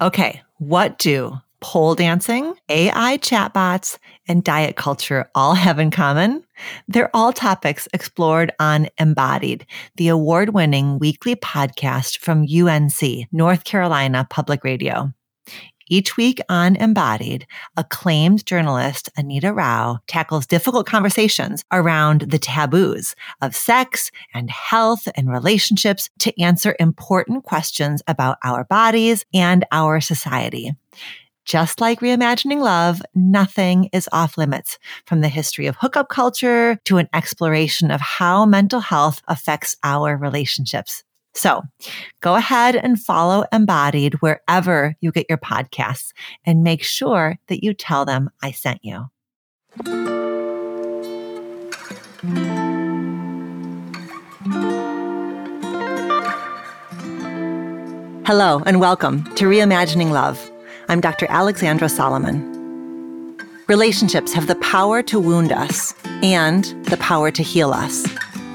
Okay, what do pole dancing, AI chatbots, and diet culture all have in common? They're all topics explored on Embodied, the award winning weekly podcast from UNC, North Carolina Public Radio. Each week on Embodied, acclaimed journalist Anita Rao tackles difficult conversations around the taboos of sex and health and relationships to answer important questions about our bodies and our society. Just like reimagining love, nothing is off limits from the history of hookup culture to an exploration of how mental health affects our relationships. So go ahead and follow Embodied wherever you get your podcasts and make sure that you tell them I sent you. Hello and welcome to Reimagining Love. I'm Dr. Alexandra Solomon. Relationships have the power to wound us and the power to heal us.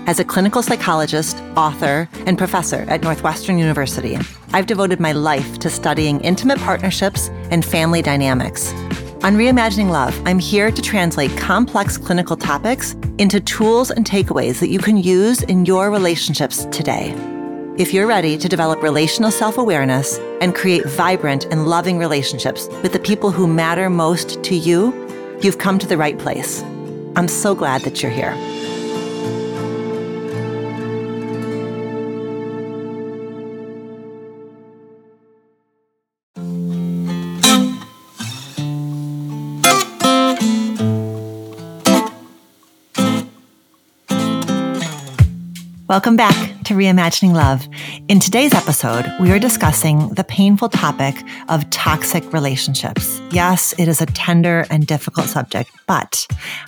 As a clinical psychologist, author, and professor at Northwestern University, I've devoted my life to studying intimate partnerships and family dynamics. On Reimagining Love, I'm here to translate complex clinical topics into tools and takeaways that you can use in your relationships today. If you're ready to develop relational self awareness and create vibrant and loving relationships with the people who matter most to you, you've come to the right place. I'm so glad that you're here. Welcome back to Reimagining Love. In today's episode, we are discussing the painful topic of toxic relationships. Yes, it is a tender and difficult subject, but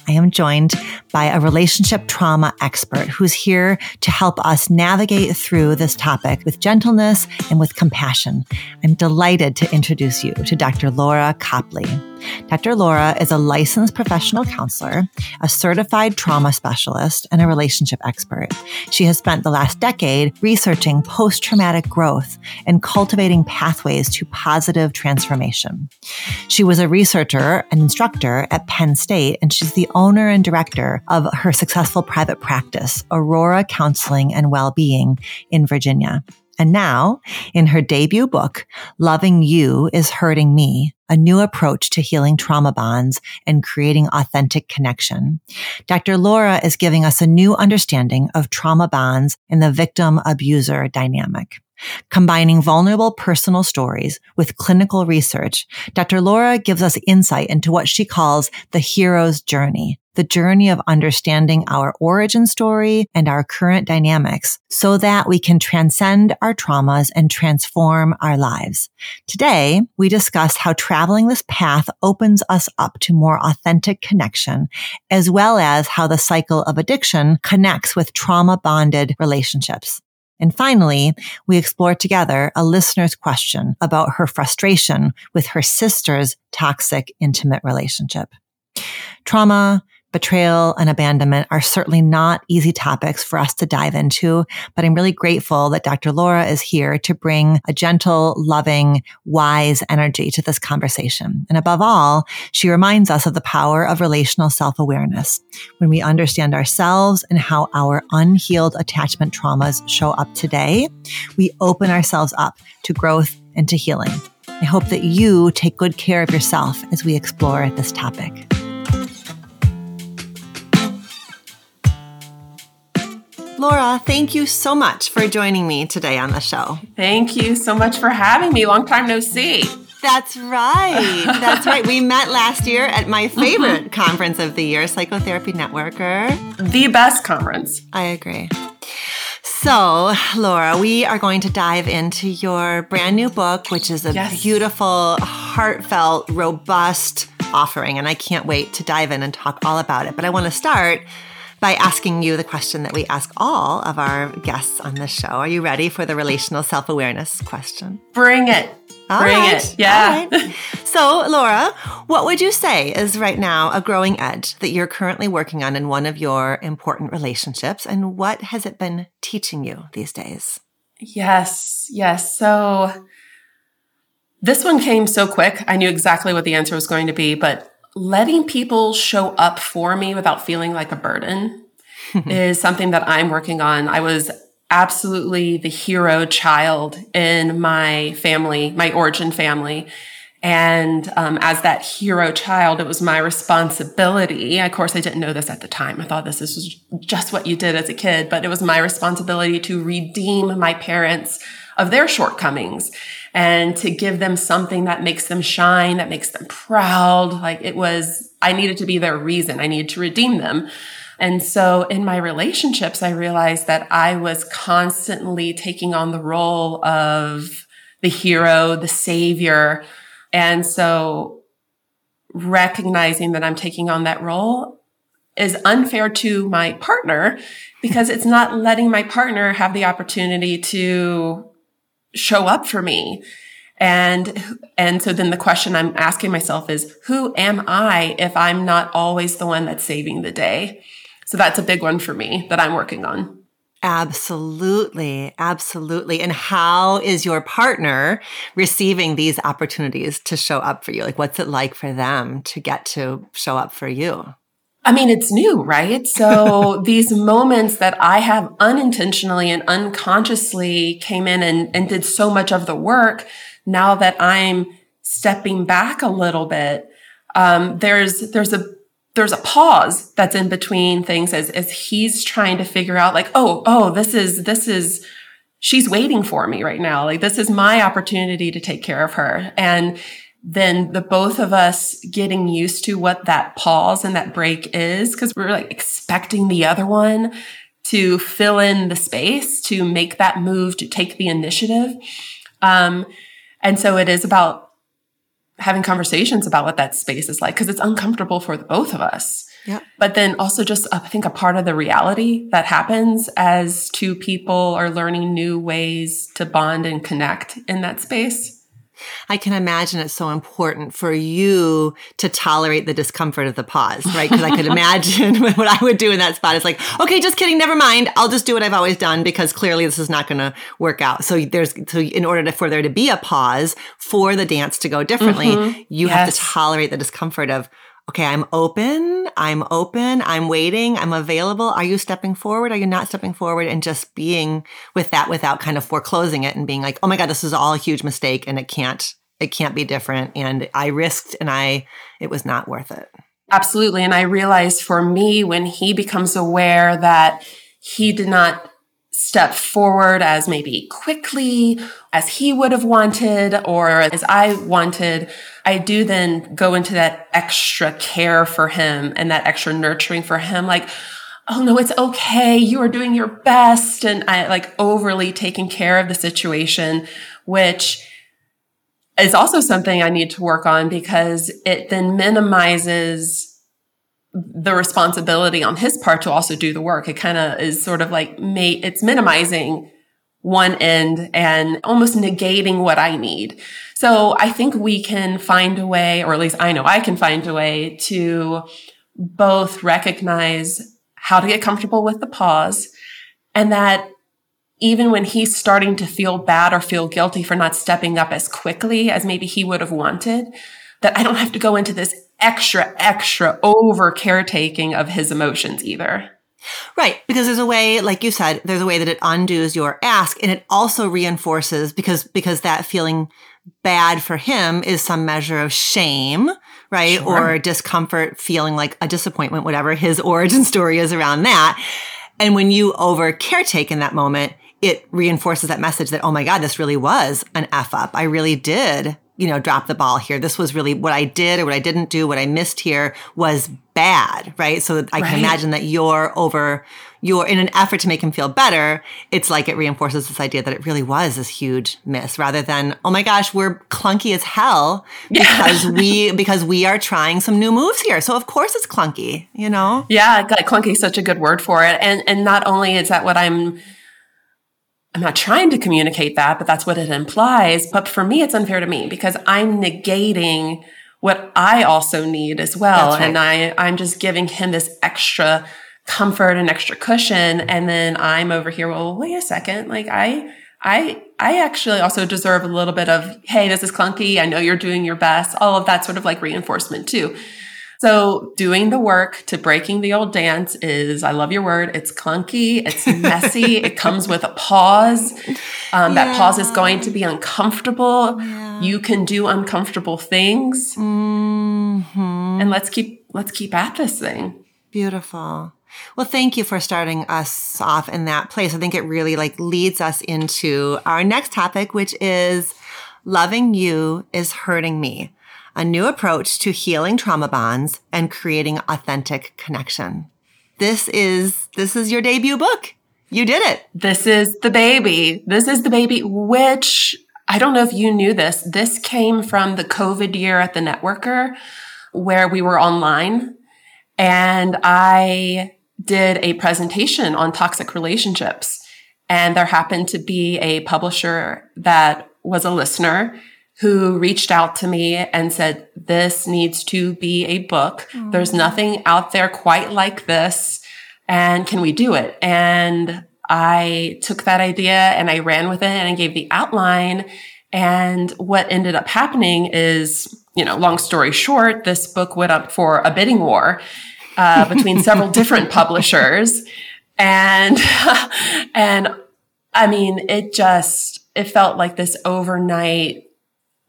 I am joined by a relationship trauma expert who's here to help us navigate through this topic with gentleness and with compassion. I'm delighted to introduce you to Dr. Laura Copley. Dr. Laura is a licensed professional counselor, a certified trauma specialist, and a relationship expert. She has spent the last decade researching post traumatic growth and cultivating pathways to positive transformation. She was a researcher and instructor at Penn State, and she's the owner and director of her successful private practice, Aurora Counseling and Wellbeing in Virginia. And now, in her debut book, Loving You is Hurting Me, a new approach to healing trauma bonds and creating authentic connection. Dr. Laura is giving us a new understanding of trauma bonds and the victim abuser dynamic. Combining vulnerable personal stories with clinical research, Dr. Laura gives us insight into what she calls the hero's journey, the journey of understanding our origin story and our current dynamics so that we can transcend our traumas and transform our lives. Today, we discuss how traveling this path opens us up to more authentic connection, as well as how the cycle of addiction connects with trauma bonded relationships. And finally, we explore together a listener's question about her frustration with her sister's toxic intimate relationship. Trauma, betrayal and abandonment are certainly not easy topics for us to dive into, but I'm really grateful that Dr. Laura is here to bring a gentle, loving, wise energy to this conversation. And above all, she reminds us of the power of relational self-awareness. When we understand ourselves and how our unhealed attachment traumas show up today, we open ourselves up to growth and to healing. I hope that you take good care of yourself as we explore this topic. Laura, thank you so much for joining me today on the show. Thank you so much for having me. Long time no see. That's right. That's right. We met last year at my mm-hmm. favorite conference of the year, Psychotherapy Networker. The best conference. I agree. So, Laura, we are going to dive into your brand new book, which is a yes. beautiful, heartfelt, robust offering. And I can't wait to dive in and talk all about it. But I want to start by asking you the question that we ask all of our guests on this show. Are you ready for the relational self awareness question? Bring it. All Bring right. it. Yeah. So, Laura, what would you say is right now a growing edge that you're currently working on in one of your important relationships? And what has it been teaching you these days? Yes. Yes. So, This one came so quick. I knew exactly what the answer was going to be, but letting people show up for me without feeling like a burden is something that I'm working on. I was absolutely the hero child in my family, my origin family. And um, as that hero child, it was my responsibility. Of course, I didn't know this at the time. I thought this was just what you did as a kid, but it was my responsibility to redeem my parents of their shortcomings and to give them something that makes them shine, that makes them proud. Like it was, I needed to be their reason. I needed to redeem them. And so in my relationships, I realized that I was constantly taking on the role of the hero, the savior, and so recognizing that I'm taking on that role is unfair to my partner because it's not letting my partner have the opportunity to show up for me. And, and so then the question I'm asking myself is, who am I if I'm not always the one that's saving the day? So that's a big one for me that I'm working on. Absolutely. Absolutely. And how is your partner receiving these opportunities to show up for you? Like, what's it like for them to get to show up for you? I mean, it's new, right? So these moments that I have unintentionally and unconsciously came in and, and did so much of the work. Now that I'm stepping back a little bit, um, there's, there's a there's a pause that's in between things as, as he's trying to figure out like, oh, oh, this is, this is, she's waiting for me right now. Like this is my opportunity to take care of her. And then the both of us getting used to what that pause and that break is, because we're like expecting the other one to fill in the space, to make that move, to take the initiative. Um, and so it is about having conversations about what that space is like because it's uncomfortable for the both of us. Yeah. But then also just I think a part of the reality that happens as two people are learning new ways to bond and connect in that space. I can imagine it's so important for you to tolerate the discomfort of the pause, right? Because I could imagine what I would do in that spot is like, okay, just kidding, never mind. I'll just do what I've always done because clearly this is not going to work out. So there's so in order to, for there to be a pause for the dance to go differently, mm-hmm. you yes. have to tolerate the discomfort of okay, I'm open, I'm open, I'm waiting, I'm available. Are you stepping forward? Are you not stepping forward? And just being with that without kind of foreclosing it and being like, oh my God, this is all a huge mistake and it can't, it can't be different. And I risked and I, it was not worth it. Absolutely. And I realized for me, when he becomes aware that he did not step forward as maybe quickly as he would have wanted or as I wanted, I do then go into that extra care for him and that extra nurturing for him. Like, oh no, it's okay. You are doing your best. And I like overly taking care of the situation, which is also something I need to work on because it then minimizes the responsibility on his part to also do the work. It kind of is sort of like ma- it's minimizing one end and almost negating what I need. So I think we can find a way, or at least I know I can find a way to both recognize how to get comfortable with the pause and that even when he's starting to feel bad or feel guilty for not stepping up as quickly as maybe he would have wanted, that I don't have to go into this extra, extra over caretaking of his emotions either. Right. Because there's a way, like you said, there's a way that it undoes your ask and it also reinforces because, because that feeling bad for him is some measure of shame, right? Sure. Or discomfort, feeling like a disappointment, whatever his origin story is around that. And when you over caretake in that moment, it reinforces that message that, oh my God, this really was an F up. I really did you know, drop the ball here. This was really what I did or what I didn't do, what I missed here was bad, right? So I right. can imagine that you're over, you're in an effort to make him feel better. It's like it reinforces this idea that it really was this huge miss rather than, oh my gosh, we're clunky as hell because yeah. we, because we are trying some new moves here. So of course it's clunky, you know? Yeah. Clunky is such a good word for it. And, and not only is that what I'm, I'm not trying to communicate that, but that's what it implies. But for me, it's unfair to me because I'm negating what I also need as well. Right. And I, I'm just giving him this extra comfort and extra cushion. And then I'm over here, well, wait a second. Like I, I I actually also deserve a little bit of, hey, this is clunky. I know you're doing your best. All of that sort of like reinforcement too. So doing the work to breaking the old dance is, I love your word. It's clunky. It's messy. it comes with a pause. Um, yeah. That pause is going to be uncomfortable. Yeah. You can do uncomfortable things. Mm-hmm. And let's keep, let's keep at this thing. Beautiful. Well, thank you for starting us off in that place. I think it really like leads us into our next topic, which is loving you is hurting me a new approach to healing trauma bonds and creating authentic connection. This is, this is your debut book. You did it. This is the baby. This is the baby, which I don't know if you knew this. This came from the COVID year at the networker where we were online and I did a presentation on toxic relationships. And there happened to be a publisher that was a listener who reached out to me and said, this needs to be a book. There's nothing out there quite like this. And can we do it? And I took that idea and I ran with it and I gave the outline. And what ended up happening is, you know, long story short, this book went up for a bidding war uh, between several different publishers. And, and I mean, it just, it felt like this overnight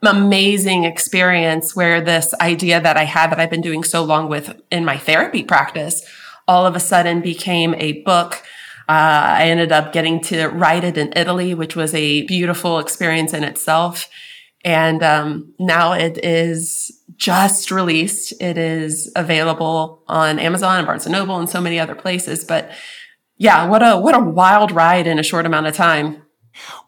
amazing experience where this idea that I had that I've been doing so long with in my therapy practice all of a sudden became a book. Uh, I ended up getting to write it in Italy, which was a beautiful experience in itself. And um, now it is just released. It is available on Amazon and Barnes and Noble and so many other places. But yeah, what a what a wild ride in a short amount of time.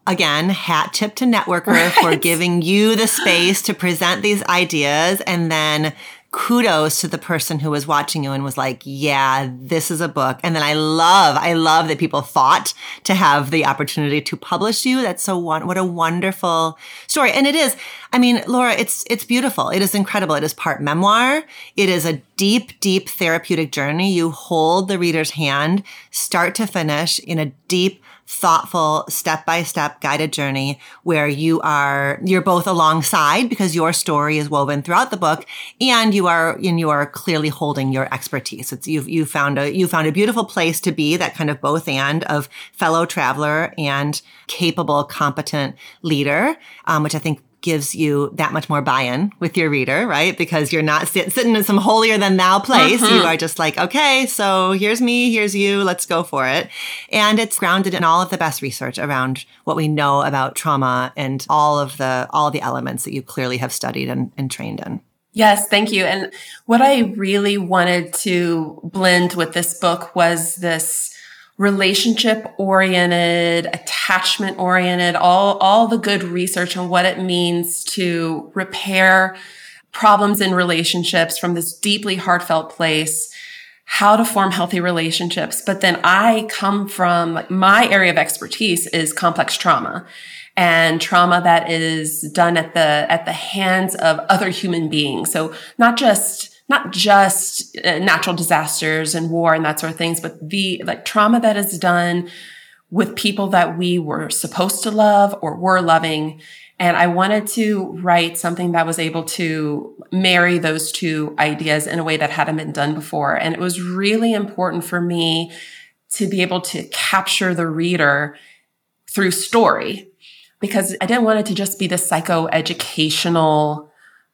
Again, hat tip to Networker right. for giving you the space to present these ideas and then kudos to the person who was watching you and was like, yeah, this is a book. And then I love, I love that people thought to have the opportunity to publish you. That's so one, what a wonderful story. And it is, I mean, Laura, it's, it's beautiful. It is incredible. It is part memoir. It is a deep, deep therapeutic journey. You hold the reader's hand start to finish in a deep, thoughtful, step by step guided journey where you are, you're both alongside because your story is woven throughout the book and you are, and you are clearly holding your expertise. It's, you've, you found a, you found a beautiful place to be that kind of both and of fellow traveler and capable, competent leader, um, which I think gives you that much more buy-in with your reader, right? Because you're not sit- sitting in some holier than thou place. You uh-huh. are just like, okay, so here's me, here's you, let's go for it. And it's grounded in all of the best research around what we know about trauma and all of the all the elements that you clearly have studied and, and trained in. Yes, thank you. And what I really wanted to blend with this book was this relationship oriented, attachment oriented, all, all the good research on what it means to repair problems in relationships from this deeply heartfelt place, how to form healthy relationships. But then I come from like my area of expertise is complex trauma and trauma that is done at the, at the hands of other human beings. So not just not just uh, natural disasters and war and that sort of things, but the like trauma that is done with people that we were supposed to love or were loving. And I wanted to write something that was able to marry those two ideas in a way that hadn't been done before. And it was really important for me to be able to capture the reader through story because I didn't want it to just be the psychoeducational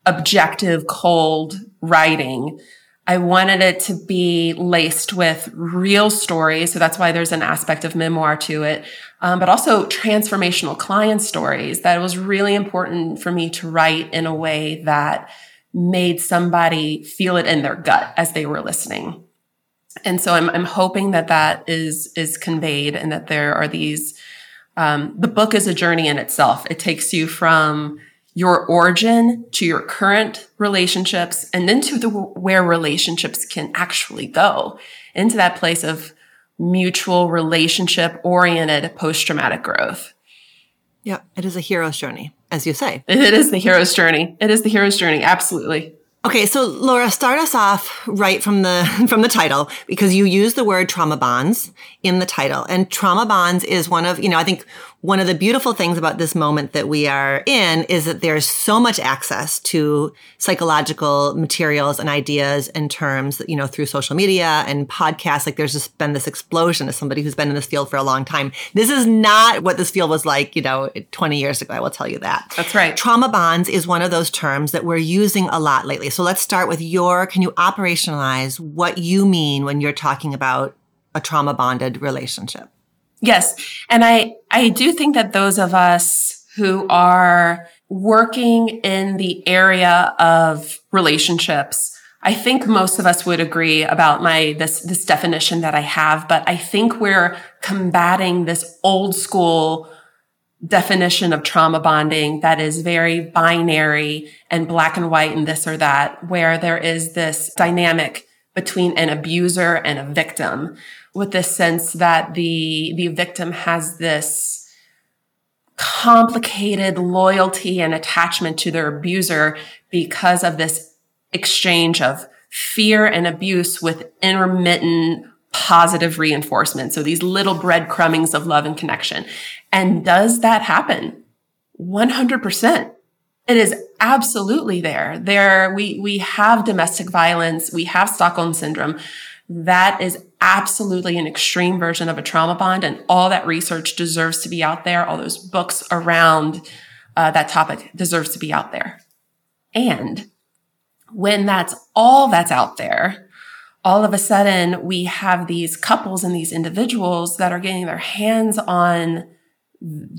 objective, cold writing. I wanted it to be laced with real stories. So that's why there's an aspect of memoir to it. Um, but also transformational client stories that was really important for me to write in a way that made somebody feel it in their gut as they were listening. And so I'm, I'm hoping that that is, is conveyed and that there are these, um, the book is a journey in itself. It takes you from your origin to your current relationships and then to the where relationships can actually go into that place of mutual relationship oriented post traumatic growth. Yeah, it is a hero's journey, as you say. It is the hero's journey. It is the hero's journey. Absolutely. Okay, so Laura, start us off right from the from the title because you use the word trauma bonds in the title, and trauma bonds is one of you know I think one of the beautiful things about this moment that we are in is that there's so much access to psychological materials and ideas and terms, you know, through social media and podcasts. Like there's just been this explosion as somebody who's been in this field for a long time. This is not what this field was like, you know, 20 years ago. I will tell you that. That's right. Trauma bonds is one of those terms that we're using a lot lately. So let's start with your, can you operationalize what you mean when you're talking about a trauma bonded relationship? Yes. And I, I do think that those of us who are working in the area of relationships, I think most of us would agree about my, this, this definition that I have, but I think we're combating this old school definition of trauma bonding that is very binary and black and white and this or that, where there is this dynamic between an abuser and a victim with this sense that the, the victim has this complicated loyalty and attachment to their abuser because of this exchange of fear and abuse with intermittent positive reinforcement. So these little breadcrumbings of love and connection. And does that happen? 100%. It is absolutely there. There, we, we have domestic violence. We have Stockholm syndrome. That is absolutely an extreme version of a trauma bond. And all that research deserves to be out there. All those books around uh, that topic deserves to be out there. And when that's all that's out there, all of a sudden we have these couples and these individuals that are getting their hands on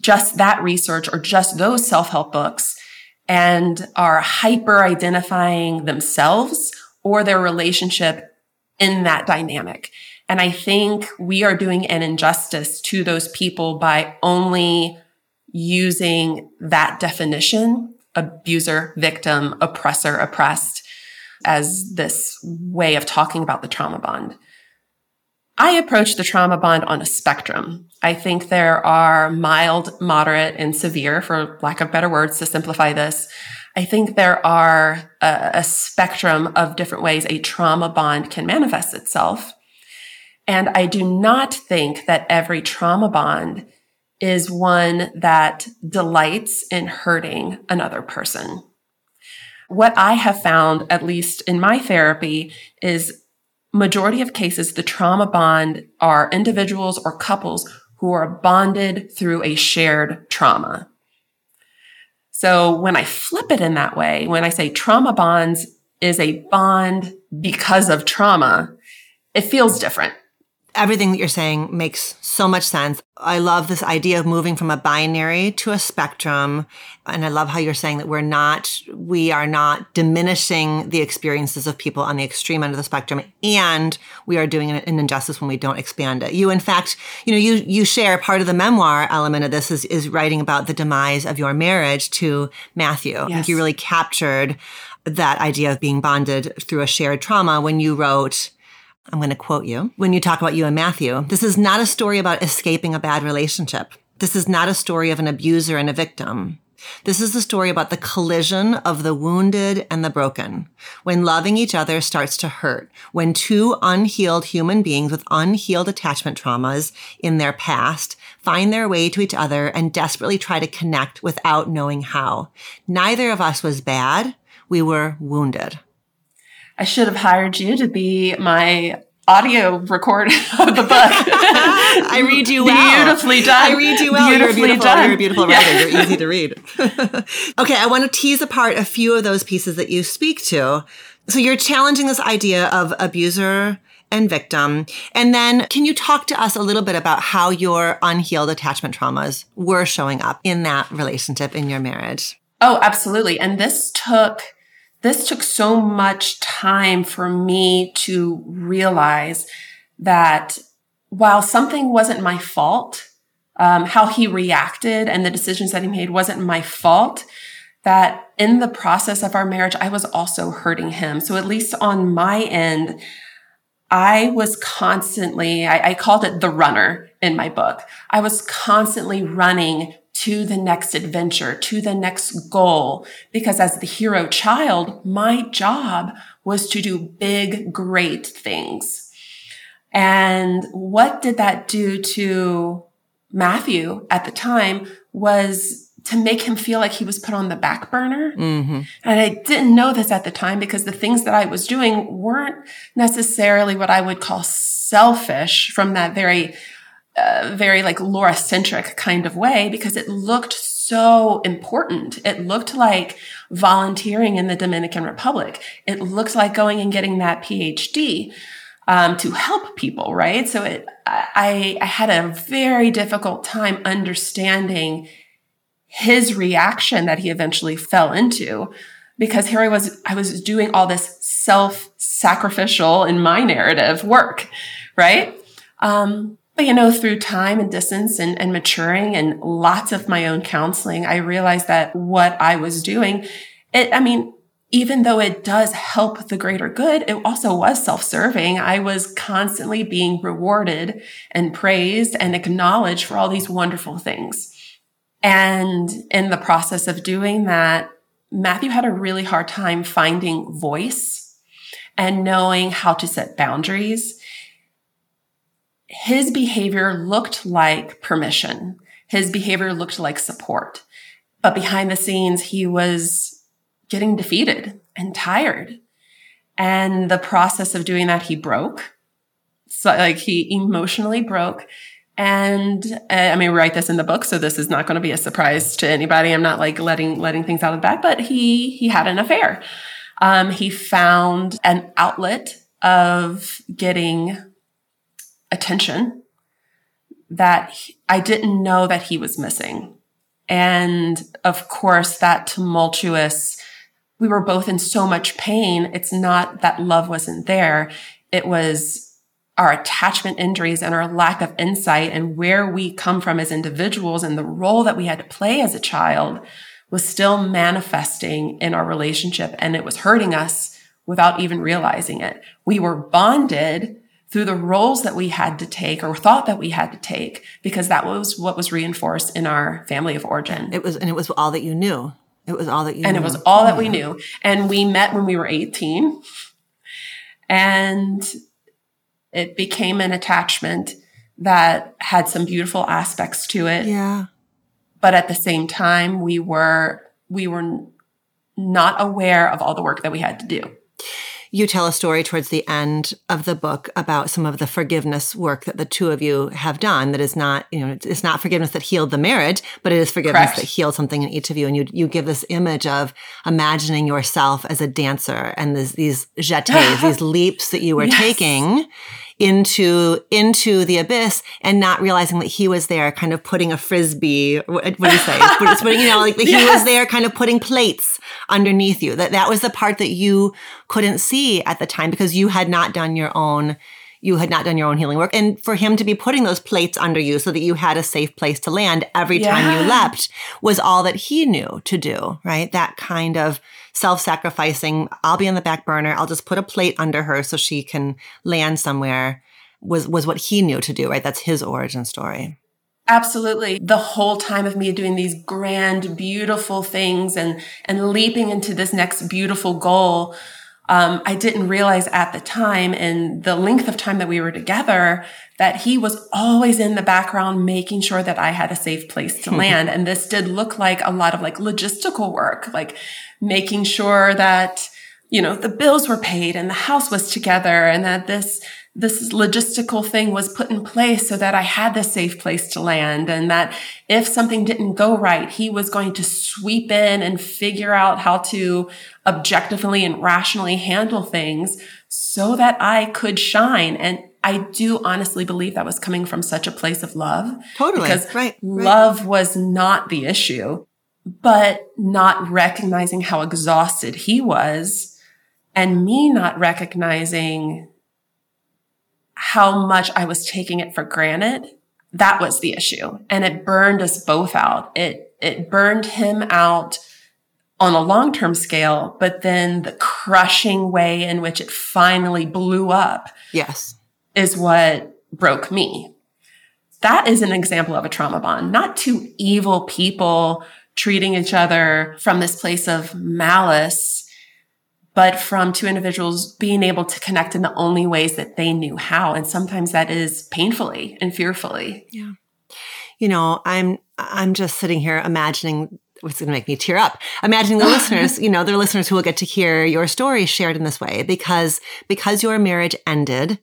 just that research or just those self-help books and are hyper identifying themselves or their relationship in that dynamic. And I think we are doing an injustice to those people by only using that definition, abuser, victim, oppressor, oppressed, as this way of talking about the trauma bond. I approach the trauma bond on a spectrum. I think there are mild, moderate, and severe, for lack of better words to simplify this. I think there are a, a spectrum of different ways a trauma bond can manifest itself. And I do not think that every trauma bond is one that delights in hurting another person. What I have found, at least in my therapy, is majority of cases, the trauma bond are individuals or couples who are bonded through a shared trauma. So when I flip it in that way, when I say trauma bonds is a bond because of trauma, it feels different everything that you're saying makes so much sense. I love this idea of moving from a binary to a spectrum. And I love how you're saying that we're not, we are not diminishing the experiences of people on the extreme end of the spectrum. And we are doing an injustice when we don't expand it. You, in fact, you know, you, you share part of the memoir element of this is, is writing about the demise of your marriage to Matthew. Yes. I think you really captured that idea of being bonded through a shared trauma when you wrote, I'm going to quote you when you talk about you and Matthew. This is not a story about escaping a bad relationship. This is not a story of an abuser and a victim. This is the story about the collision of the wounded and the broken. When loving each other starts to hurt. When two unhealed human beings with unhealed attachment traumas in their past find their way to each other and desperately try to connect without knowing how. Neither of us was bad. We were wounded. I should have hired you to be my audio record of the book. I read you well. Beautifully done. I read you well. Beautifully you're, beautiful, done. you're a beautiful writer. Yeah. You're easy to read. okay, I want to tease apart a few of those pieces that you speak to. So you're challenging this idea of abuser and victim. And then can you talk to us a little bit about how your unhealed attachment traumas were showing up in that relationship in your marriage? Oh, absolutely. And this took this took so much time for me to realize that while something wasn't my fault, um, how he reacted and the decisions that he made wasn't my fault, that in the process of our marriage, I was also hurting him. So at least on my end, I was constantly, I, I called it the runner in my book. I was constantly running to the next adventure, to the next goal. Because as the hero child, my job was to do big, great things. And what did that do to Matthew at the time was to make him feel like he was put on the back burner. Mm-hmm. And I didn't know this at the time because the things that I was doing weren't necessarily what I would call selfish from that very, uh, very like Laura centric kind of way because it looked so important. It looked like volunteering in the Dominican Republic. It looked like going and getting that PhD. Um, to help people, right? So it, I, I had a very difficult time understanding his reaction that he eventually fell into because here I was, I was doing all this self sacrificial in my narrative work, right? Um, but you know, through time and distance and, and maturing and lots of my own counseling, I realized that what I was doing, it, I mean, even though it does help the greater good, it also was self-serving. I was constantly being rewarded and praised and acknowledged for all these wonderful things. And in the process of doing that, Matthew had a really hard time finding voice and knowing how to set boundaries. His behavior looked like permission. His behavior looked like support. But behind the scenes, he was getting defeated and tired. And the process of doing that, he broke. So like he emotionally broke and uh, I mean, write this in the book, so this is not going to be a surprise to anybody. I'm not like letting letting things out of the bag, but he he had an affair. Um, he found an outlet of getting attention that he, I didn't know that he was missing. And of course, that tumultuous, we were both in so much pain. It's not that love wasn't there. It was our attachment injuries and our lack of insight and where we come from as individuals and the role that we had to play as a child was still manifesting in our relationship and it was hurting us without even realizing it. We were bonded through the roles that we had to take or thought that we had to take because that was what was reinforced in our family of origin. It was, and it was all that you knew. It was all that you and knew. it was all that we knew. And we met when we were 18 and it became an attachment that had some beautiful aspects to it. Yeah. But at the same time, we were, we were not aware of all the work that we had to do. You tell a story towards the end of the book about some of the forgiveness work that the two of you have done that is not, you know, it's not forgiveness that healed the marriage, but it is forgiveness Correct. that healed something in each of you. And you, you give this image of imagining yourself as a dancer and this, these jetés, these leaps that you were yes. taking into into the abyss and not realizing that he was there kind of putting a frisbee what, what do you say putting, you know like yes. he was there kind of putting plates underneath you that that was the part that you couldn't see at the time because you had not done your own you had not done your own healing work. And for him to be putting those plates under you so that you had a safe place to land every yeah. time you leapt was all that he knew to do, right? That kind of self sacrificing. I'll be on the back burner. I'll just put a plate under her so she can land somewhere was, was what he knew to do, right? That's his origin story. Absolutely. The whole time of me doing these grand, beautiful things and, and leaping into this next beautiful goal. Um, I didn't realize at the time and the length of time that we were together that he was always in the background making sure that I had a safe place to land. and this did look like a lot of like logistical work, like making sure that, you know, the bills were paid and the house was together and that this, this logistical thing was put in place so that I had the safe place to land and that if something didn't go right, he was going to sweep in and figure out how to objectively and rationally handle things so that I could shine. And I do honestly believe that was coming from such a place of love. Totally. Because right, right. love was not the issue but not recognizing how exhausted he was and me not recognizing how much I was taking it for granted. That was the issue. And it burned us both out. It, it burned him out on a long-term scale, but then the crushing way in which it finally blew up. Yes. Is what broke me. That is an example of a trauma bond, not two evil people treating each other from this place of malice, but from two individuals being able to connect in the only ways that they knew how. And sometimes that is painfully and fearfully. Yeah. you know, I'm, I'm just sitting here imagining what's going to make me tear up. Imagining the listeners, you know, the listeners who will get to hear your story shared in this way because, because your marriage ended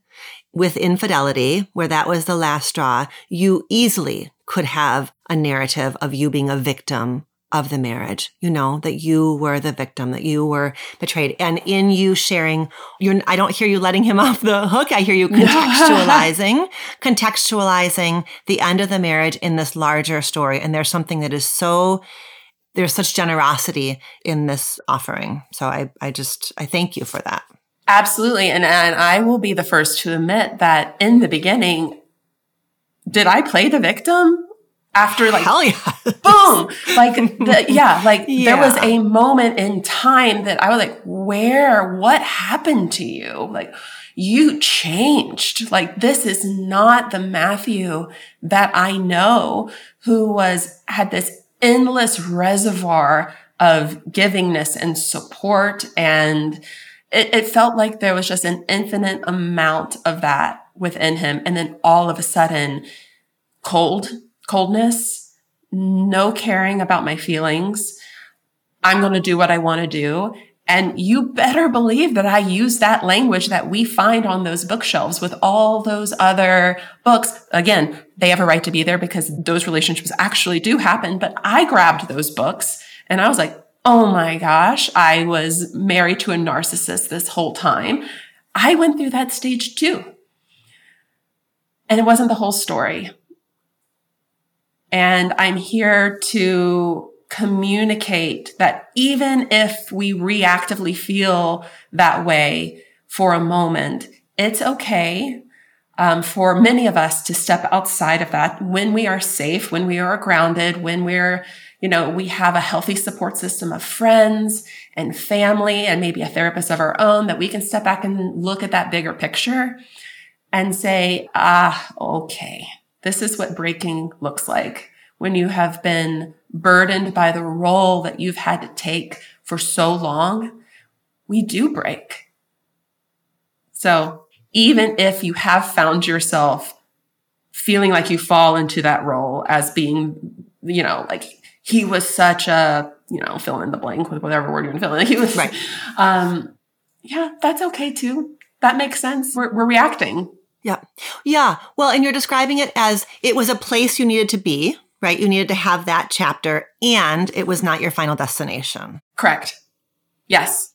with infidelity, where that was the last straw, you easily could have a narrative of you being a victim of the marriage, you know, that you were the victim, that you were betrayed. And in you sharing, you're, I don't hear you letting him off the hook. I hear you contextualizing, contextualizing the end of the marriage in this larger story. And there's something that is so, there's such generosity in this offering. So I, I just, I thank you for that. Absolutely. And, and I will be the first to admit that in the beginning, did I play the victim? after like Hell yeah. boom like the, yeah like yeah. there was a moment in time that i was like where what happened to you like you changed like this is not the matthew that i know who was had this endless reservoir of givingness and support and it, it felt like there was just an infinite amount of that within him and then all of a sudden cold coldness, no caring about my feelings. I'm going to do what I want to do. And you better believe that I use that language that we find on those bookshelves with all those other books. Again, they have a right to be there because those relationships actually do happen. But I grabbed those books and I was like, oh my gosh, I was married to a narcissist this whole time. I went through that stage too. And it wasn't the whole story. And I'm here to communicate that even if we reactively feel that way for a moment, it's okay um, for many of us to step outside of that when we are safe, when we are grounded, when we're, you know, we have a healthy support system of friends and family and maybe a therapist of our own that we can step back and look at that bigger picture and say, ah, okay this is what breaking looks like when you have been burdened by the role that you've had to take for so long. We do break. So even if you have found yourself feeling like you fall into that role as being, you know, like he was such a, you know, fill in the blank with whatever word you're feeling. Like he was, right. um, yeah, that's okay too. That makes sense. We're, we're reacting. Yeah. Yeah. Well, and you're describing it as it was a place you needed to be, right? You needed to have that chapter and it was not your final destination. Correct. Yes.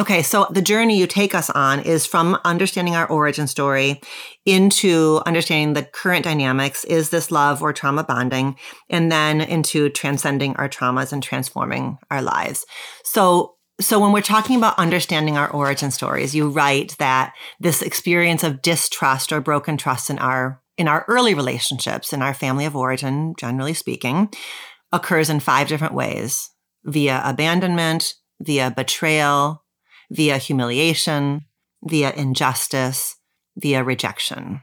Okay, so the journey you take us on is from understanding our origin story into understanding the current dynamics. Is this love or trauma bonding? And then into transcending our traumas and transforming our lives. So so when we're talking about understanding our origin stories, you write that this experience of distrust or broken trust in our in our early relationships, in our family of origin, generally speaking, occurs in five different ways via abandonment, via betrayal, via humiliation, via injustice, via rejection.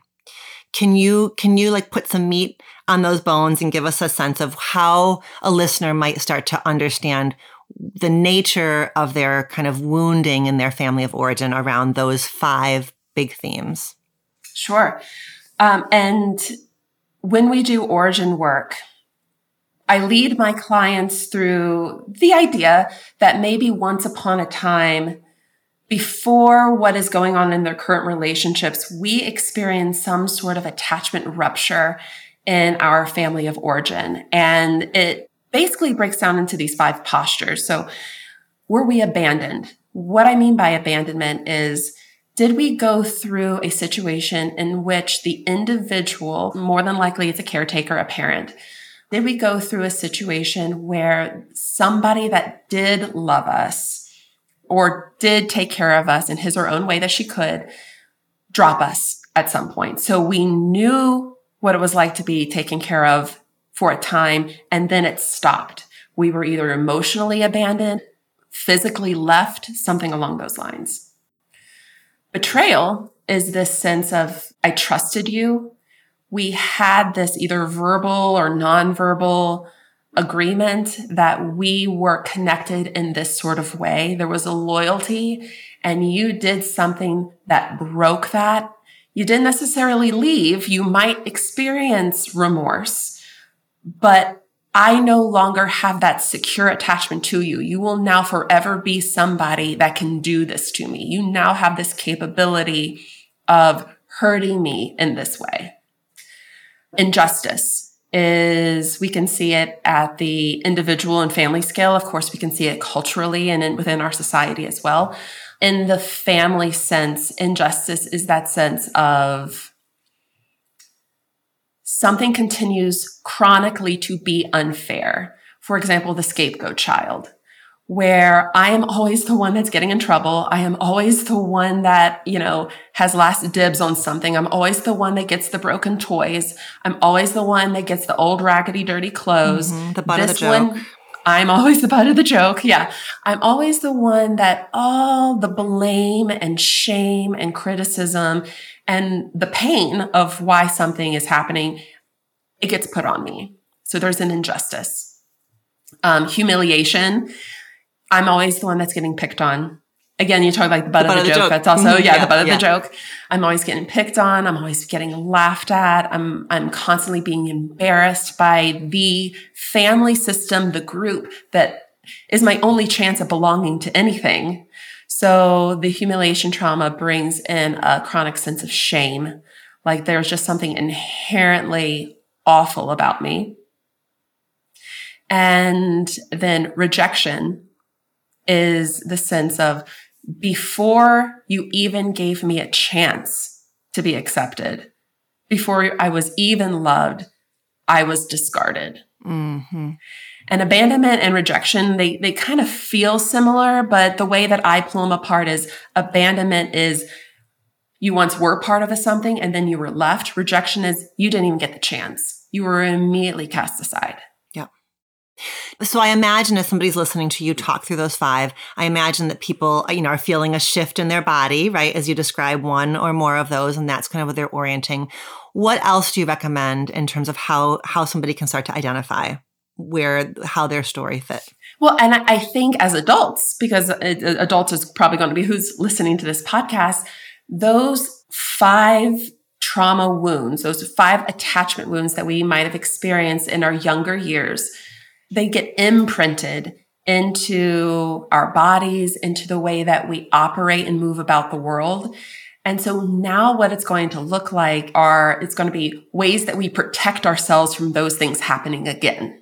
Can you, can you like put some meat on those bones and give us a sense of how a listener might start to understand the nature of their kind of wounding in their family of origin around those five big themes? Sure. Um, and when we do origin work, I lead my clients through the idea that maybe once upon a time, before what is going on in their current relationships, we experience some sort of attachment rupture in our family of origin. And it basically breaks down into these five postures. So were we abandoned? What I mean by abandonment is did we go through a situation in which the individual, more than likely it's a caretaker, a parent, did we go through a situation where somebody that did love us or did take care of us in his or own way that she could drop us at some point? So we knew what it was like to be taken care of for a time and then it stopped. We were either emotionally abandoned, physically left, something along those lines. Betrayal is this sense of, I trusted you. We had this either verbal or nonverbal agreement that we were connected in this sort of way. There was a loyalty and you did something that broke that. You didn't necessarily leave. You might experience remorse but I no longer have that secure attachment to you. You will now forever be somebody that can do this to me. You now have this capability of hurting me in this way. Injustice is we can see it at the individual and family scale. Of course, we can see it culturally and in, within our society as well. In the family sense, injustice is that sense of something continues chronically to be unfair. For example, the scapegoat child where I am always the one that's getting in trouble. I am always the one that, you know, has last dibs on something. I'm always the one that gets the broken toys. I'm always the one that gets the old raggedy dirty clothes. Mm-hmm, the butt this of the joke. One, I'm always the butt of the joke. Yeah. I'm always the one that all the blame and shame and criticism and the pain of why something is happening, it gets put on me. So there's an injustice. Um, humiliation I'm always the one that's getting picked on. Again, you talk like the butt, the butt of, the, of the joke. joke. That's also, yeah, yeah, the butt of the joke. I'm always getting picked on. I'm always getting laughed at. I'm, I'm constantly being embarrassed by the family system, the group that is my only chance of belonging to anything. So the humiliation trauma brings in a chronic sense of shame. Like there's just something inherently awful about me. And then rejection is the sense of before you even gave me a chance to be accepted, before I was even loved, I was discarded. Mm-hmm. And abandonment and rejection, they, they kind of feel similar, but the way that I pull them apart is abandonment is you once were part of a something and then you were left. Rejection is you didn't even get the chance. You were immediately cast aside. Yeah. So I imagine as somebody's listening to you talk through those five, I imagine that people, uh, you know, are feeling a shift in their body, right? As you describe one or more of those, and that's kind of what they're orienting. What else do you recommend in terms of how how somebody can start to identify where how their story fit? Well, and I think as adults, because adults is probably going to be who's listening to this podcast, those five trauma wounds, those five attachment wounds that we might have experienced in our younger years they get imprinted into our bodies, into the way that we operate and move about the world. And so now what it's going to look like are, it's going to be ways that we protect ourselves from those things happening again.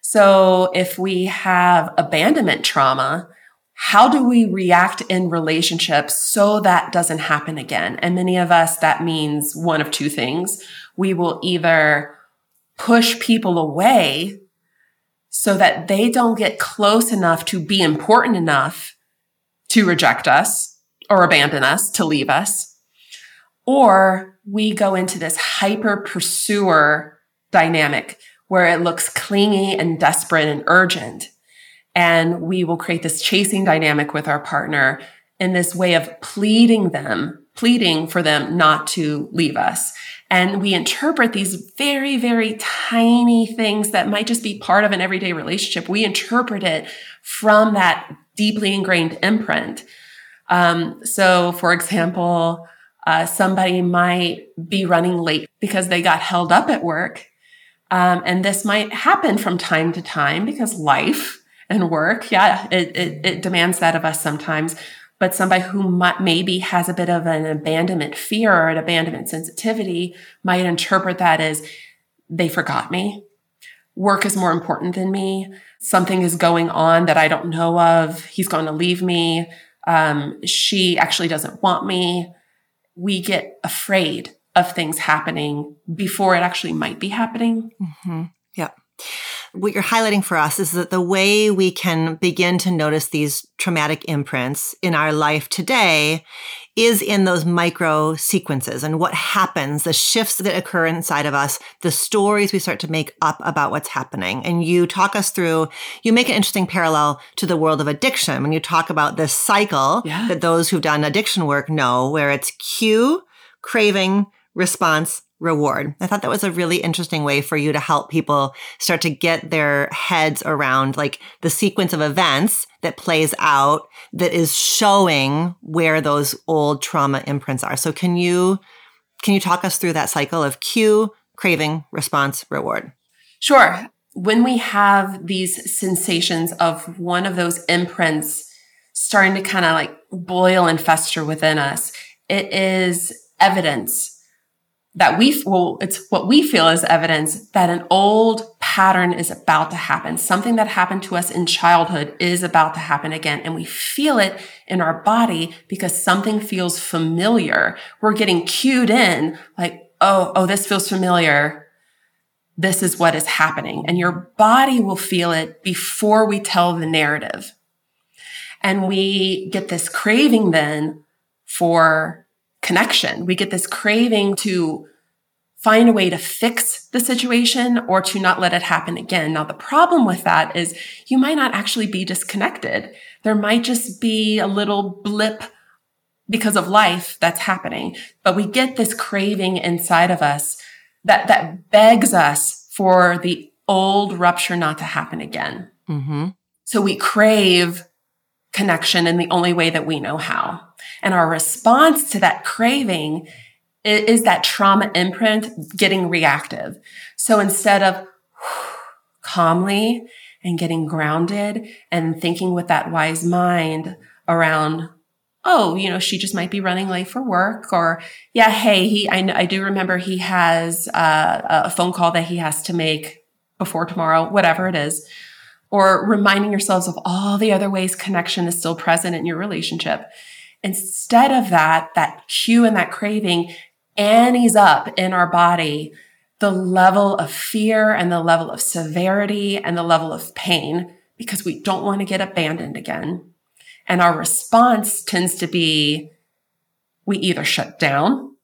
So if we have abandonment trauma, how do we react in relationships so that doesn't happen again? And many of us, that means one of two things. We will either push people away so that they don't get close enough to be important enough to reject us or abandon us, to leave us. Or we go into this hyper pursuer dynamic where it looks clingy and desperate and urgent. And we will create this chasing dynamic with our partner in this way of pleading them, pleading for them not to leave us. And we interpret these very, very tiny things that might just be part of an everyday relationship. We interpret it from that deeply ingrained imprint. Um, so, for example, uh, somebody might be running late because they got held up at work. Um, and this might happen from time to time because life and work, yeah, it, it, it demands that of us sometimes but somebody who might, maybe has a bit of an abandonment fear or an abandonment sensitivity might interpret that as they forgot me. Work is more important than me. Something is going on that I don't know of. He's going to leave me. Um, she actually doesn't want me. We get afraid of things happening before it actually might be happening. Mm-hmm. Yeah what you're highlighting for us is that the way we can begin to notice these traumatic imprints in our life today is in those micro sequences and what happens, the shifts that occur inside of us, the stories we start to make up about what's happening. And you talk us through, you make an interesting parallel to the world of addiction when you talk about this cycle yeah. that those who've done addiction work know, where it's cue, craving, response, reward. I thought that was a really interesting way for you to help people start to get their heads around like the sequence of events that plays out that is showing where those old trauma imprints are. So can you can you talk us through that cycle of cue, craving, response, reward? Sure. When we have these sensations of one of those imprints starting to kind of like boil and fester within us, it is evidence that we, well, it's what we feel is evidence that an old pattern is about to happen. Something that happened to us in childhood is about to happen again. And we feel it in our body because something feels familiar. We're getting cued in like, oh, oh, this feels familiar. This is what is happening. And your body will feel it before we tell the narrative. And we get this craving then for connection. We get this craving to find a way to fix the situation or to not let it happen again. Now, the problem with that is you might not actually be disconnected. There might just be a little blip because of life that's happening, but we get this craving inside of us that, that begs us for the old rupture not to happen again. Mm-hmm. So we crave connection in the only way that we know how. And our response to that craving is that trauma imprint getting reactive. So instead of calmly and getting grounded and thinking with that wise mind around, oh, you know, she just might be running late for work or yeah, hey, he, I, I do remember he has uh, a phone call that he has to make before tomorrow, whatever it is or reminding yourselves of all the other ways connection is still present in your relationship. Instead of that, that cue and that craving annies up in our body the level of fear and the level of severity and the level of pain because we don't want to get abandoned again. And our response tends to be we either shut down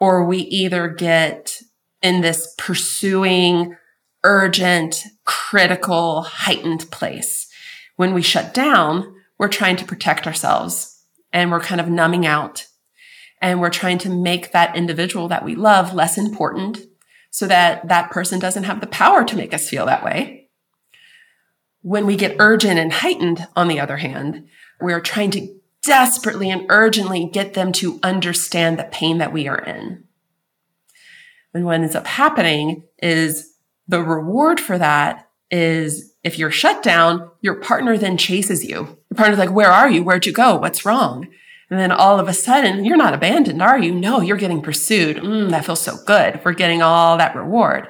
or we either get in this pursuing urgent, critical, heightened place. When we shut down, we're trying to protect ourselves and we're kind of numbing out and we're trying to make that individual that we love less important so that that person doesn't have the power to make us feel that way. When we get urgent and heightened, on the other hand, we're trying to desperately and urgently get them to understand the pain that we are in. And what ends up happening is the reward for that is if you're shut down, your partner then chases you. Partner's like, where are you? Where'd you go? What's wrong? And then all of a sudden, you're not abandoned, are you? No, you're getting pursued. Mm, that feels so good. We're getting all that reward.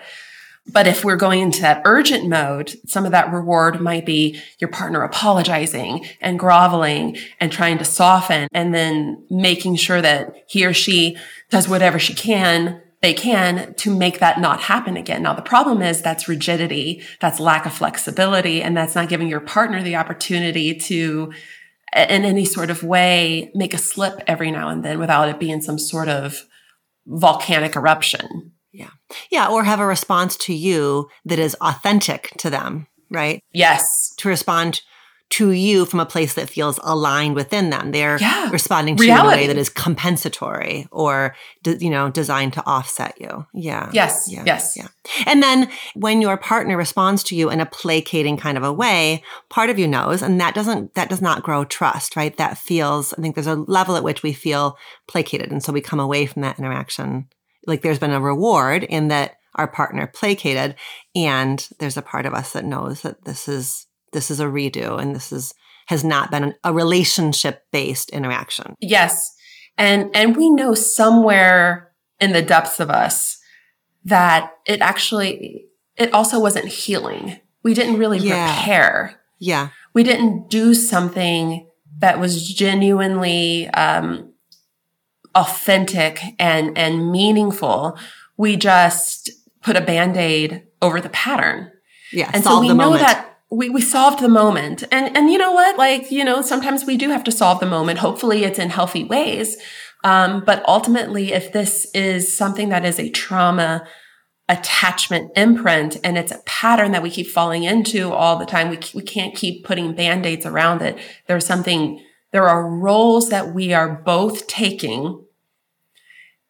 But if we're going into that urgent mode, some of that reward might be your partner apologizing and groveling and trying to soften and then making sure that he or she does whatever she can they can to make that not happen again. Now, the problem is that's rigidity, that's lack of flexibility, and that's not giving your partner the opportunity to, in any sort of way, make a slip every now and then without it being some sort of volcanic eruption. Yeah. Yeah. Or have a response to you that is authentic to them, right? Yes. To respond to you from a place that feels aligned within them. They're yeah. responding to Reality. you in a way that is compensatory or, you know, designed to offset you. Yeah. Yes. Yeah. Yes. Yeah. And then when your partner responds to you in a placating kind of a way, part of you knows, and that doesn't, that does not grow trust, right? That feels, I think there's a level at which we feel placated. And so we come away from that interaction. Like there's been a reward in that our partner placated and there's a part of us that knows that this is this is a redo and this is has not been a relationship based interaction. Yes. And and we know somewhere in the depths of us that it actually it also wasn't healing. We didn't really yeah. repair. Yeah. We didn't do something that was genuinely um, authentic and and meaningful. We just put a band-aid over the pattern. Yeah. And so we know moment. that we, we solved the moment. And, and you know what? Like, you know, sometimes we do have to solve the moment. Hopefully it's in healthy ways. Um, but ultimately, if this is something that is a trauma attachment imprint and it's a pattern that we keep falling into all the time, we, we can't keep putting band-aids around it. There's something, there are roles that we are both taking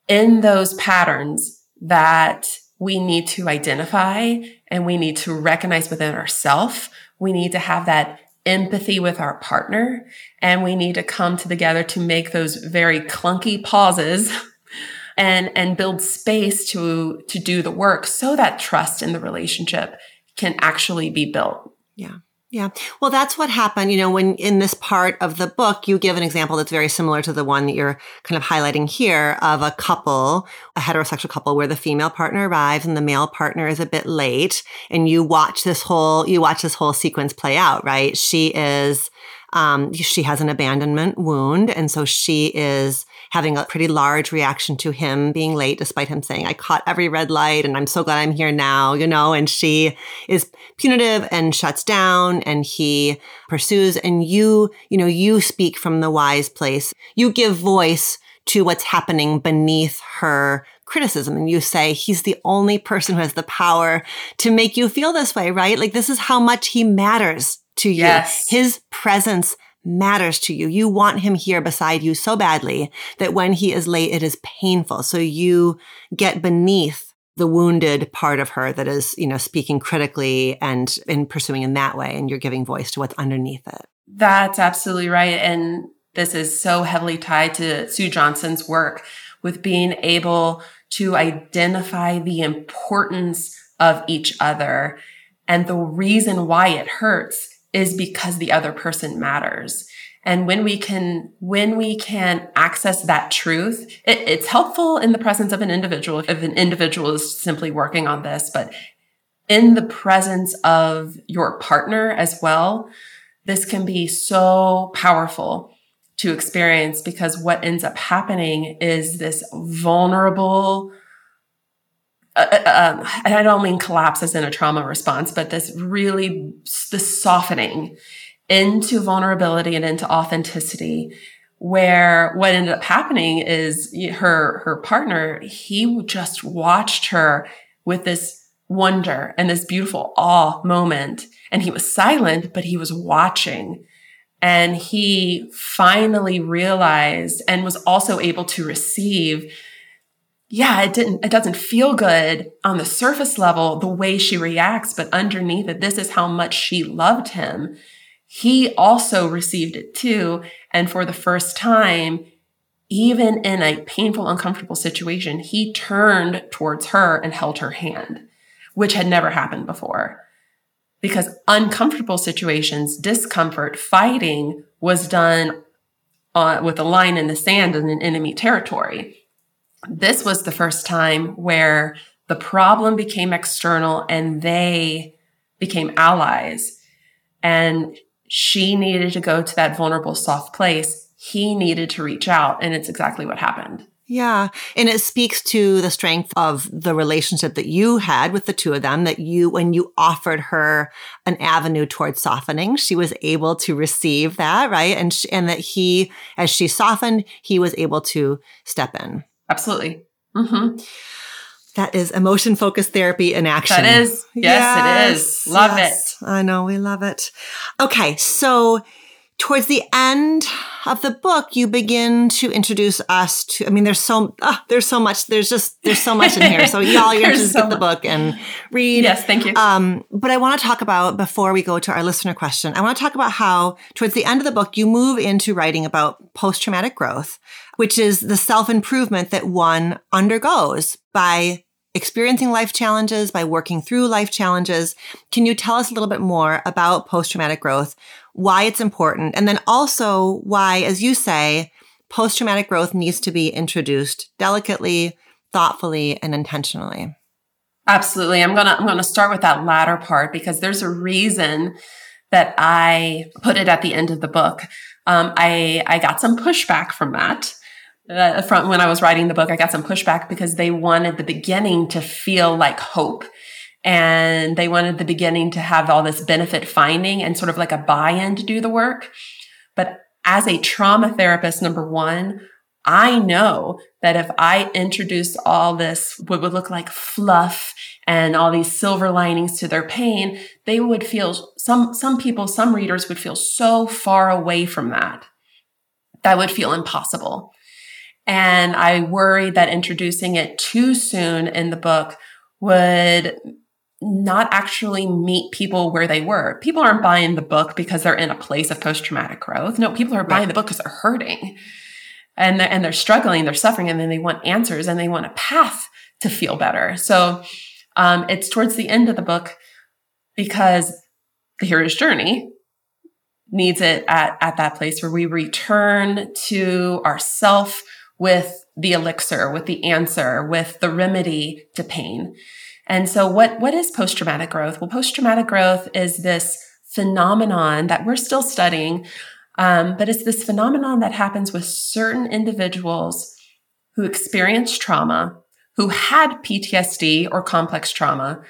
in those patterns that we need to identify and we need to recognize within ourselves. We need to have that empathy with our partner and we need to come together to make those very clunky pauses and, and build space to, to do the work so that trust in the relationship can actually be built. Yeah. Yeah. Well, that's what happened. You know, when in this part of the book, you give an example that's very similar to the one that you're kind of highlighting here of a couple, a heterosexual couple where the female partner arrives and the male partner is a bit late. And you watch this whole, you watch this whole sequence play out, right? She is, um, she has an abandonment wound. And so she is having a pretty large reaction to him being late, despite him saying, I caught every red light and I'm so glad I'm here now, you know, and she is punitive and shuts down and he pursues and you, you know, you speak from the wise place. You give voice to what's happening beneath her criticism and you say he's the only person who has the power to make you feel this way, right? Like this is how much he matters to you. Yes. His presence matters to you. You want him here beside you so badly that when he is late, it is painful. So you get beneath the wounded part of her that is, you know, speaking critically and in pursuing in that way. And you're giving voice to what's underneath it. That's absolutely right. And this is so heavily tied to Sue Johnson's work with being able to identify the importance of each other and the reason why it hurts is because the other person matters. And when we can, when we can access that truth, it, it's helpful in the presence of an individual. If an individual is simply working on this, but in the presence of your partner as well, this can be so powerful to experience because what ends up happening is this vulnerable, uh, uh, um, and I don't mean collapse as in a trauma response, but this really, this softening into vulnerability and into authenticity where what ended up happening is her, her partner, he just watched her with this wonder and this beautiful awe moment. And he was silent, but he was watching. And he finally realized and was also able to receive yeah, it didn't, it doesn't feel good on the surface level, the way she reacts, but underneath it, this is how much she loved him. He also received it too. And for the first time, even in a painful, uncomfortable situation, he turned towards her and held her hand, which had never happened before. Because uncomfortable situations, discomfort, fighting was done uh, with a line in the sand in an enemy territory this was the first time where the problem became external and they became allies. And she needed to go to that vulnerable, soft place. He needed to reach out. And it's exactly what happened. Yeah. And it speaks to the strength of the relationship that you had with the two of them, that you, when you offered her an avenue towards softening, she was able to receive that, right? And, she, and that he, as she softened, he was able to step in. Absolutely. Mm-hmm. That is emotion focused therapy in action. That is. Yes, yes it is. Love yes. it. I know. We love it. Okay. So towards the end of the book, you begin to introduce us to, I mean, there's so, oh, there's so much, there's just, there's so much in here. So y'all, you're just so get the book and read. Yes, thank you. Um, but I want to talk about, before we go to our listener question, I want to talk about how towards the end of the book, you move into writing about post-traumatic growth which is the self improvement that one undergoes by experiencing life challenges, by working through life challenges. Can you tell us a little bit more about post traumatic growth, why it's important, and then also why, as you say, post traumatic growth needs to be introduced delicately, thoughtfully, and intentionally? Absolutely. I'm going to I'm going to start with that latter part because there's a reason that I put it at the end of the book. Um, I I got some pushback from that uh, when I was writing the book, I got some pushback because they wanted the beginning to feel like hope. And they wanted the beginning to have all this benefit finding and sort of like a buy in to do the work. But as a trauma therapist, number one, I know that if I introduced all this, what would look like fluff and all these silver linings to their pain, they would feel some, some people, some readers would feel so far away from that. That would feel impossible. And I worry that introducing it too soon in the book would not actually meet people where they were. People aren't buying the book because they're in a place of post traumatic growth. No, people are buying right. the book because they're hurting. and they're, and they're struggling, they're suffering, and then they want answers and they want a path to feel better. So um, it's towards the end of the book because the hero's journey needs it at, at that place where we return to ourself with the elixir, with the answer, with the remedy to pain. And so what, what is post-traumatic growth? Well, post-traumatic growth is this phenomenon that we're still studying. Um, but it's this phenomenon that happens with certain individuals who experience trauma, who had PTSD or complex trauma,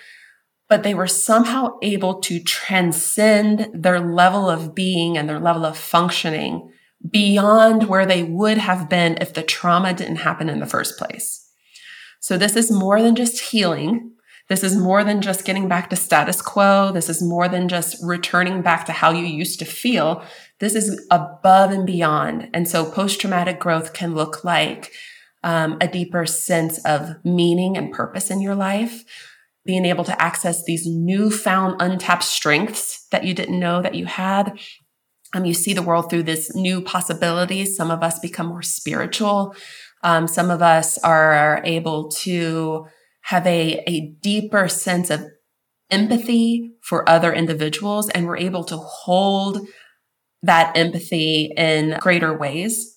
but they were somehow able to transcend their level of being and their level of functioning beyond where they would have been if the trauma didn't happen in the first place. So this is more than just healing. This is more than just getting back to status quo. This is more than just returning back to how you used to feel. This is above and beyond. And so post traumatic growth can look like um, a deeper sense of meaning and purpose in your life being able to access these newfound untapped strengths that you didn't know that you had. Um, you see the world through this new possibilities. Some of us become more spiritual. Um, some of us are able to have a, a deeper sense of empathy for other individuals, and we're able to hold that empathy in greater ways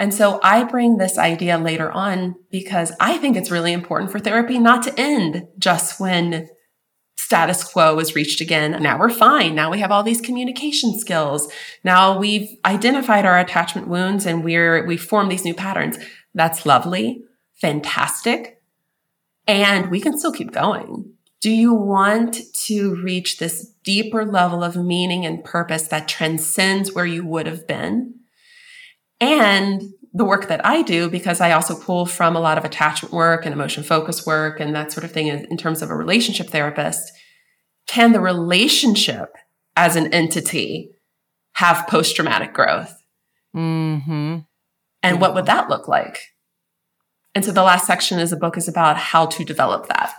and so I bring this idea later on because I think it's really important for therapy not to end just when status quo is reached again. Now we're fine. Now we have all these communication skills. Now we've identified our attachment wounds and we're, we form these new patterns. That's lovely, fantastic. And we can still keep going. Do you want to reach this deeper level of meaning and purpose that transcends where you would have been? and the work that I do, because I also pull from a lot of attachment work and emotion focus work and that sort of thing in, in terms of a relationship therapist, can the relationship as an entity have post traumatic growth? Mm-hmm. And what would that look like? And so the last section is the book is about how to develop that.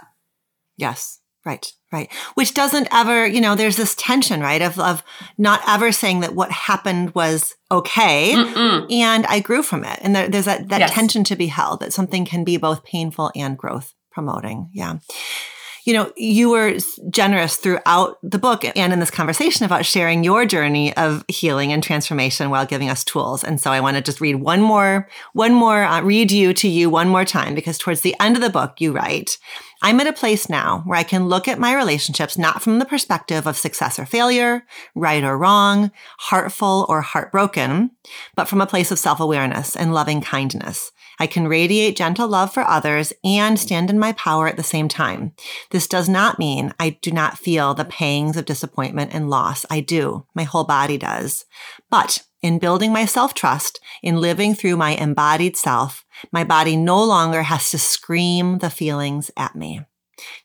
Yes. Right, right. Which doesn't ever, you know, there's this tension, right, of of not ever saying that what happened was okay, Mm-mm. and I grew from it, and there, there's that that yes. tension to be held that something can be both painful and growth promoting. Yeah you know, you were generous throughout the book and in this conversation about sharing your journey of healing and transformation while giving us tools. And so I want to just read one more, one more, uh, read you to you one more time because towards the end of the book, you write, I'm at a place now where I can look at my relationships not from the perspective of success or failure, right or wrong, heartful or heartbroken, but from a place of self awareness and loving kindness. I can radiate gentle love for others and stand in my power at the same time. This does not mean I do not feel the pangs of disappointment and loss. I do. My whole body does. But in building my self trust, in living through my embodied self, my body no longer has to scream the feelings at me.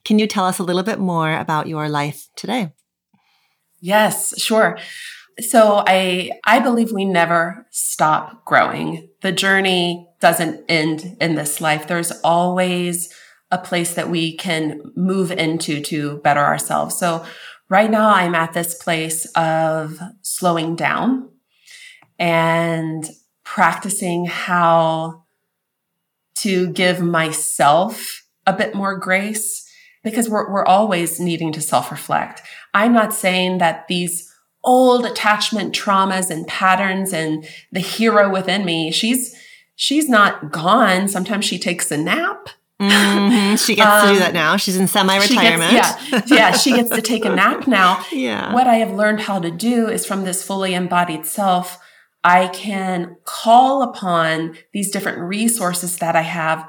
Can you tell us a little bit more about your life today? Yes, sure. So I I believe we never stop growing. The journey doesn't end in this life. There's always a place that we can move into to better ourselves. So right now I'm at this place of slowing down and practicing how to give myself a bit more grace because we're, we're always needing to self reflect. I'm not saying that these old attachment traumas and patterns and the hero within me, she's, she's not gone. Sometimes she takes a nap. Mm-hmm. She gets um, to do that um, now. She's in semi-retirement. yeah, yeah, she gets to take a nap now. Yeah. What I have learned how to do is from this fully embodied self, I can call upon these different resources that I have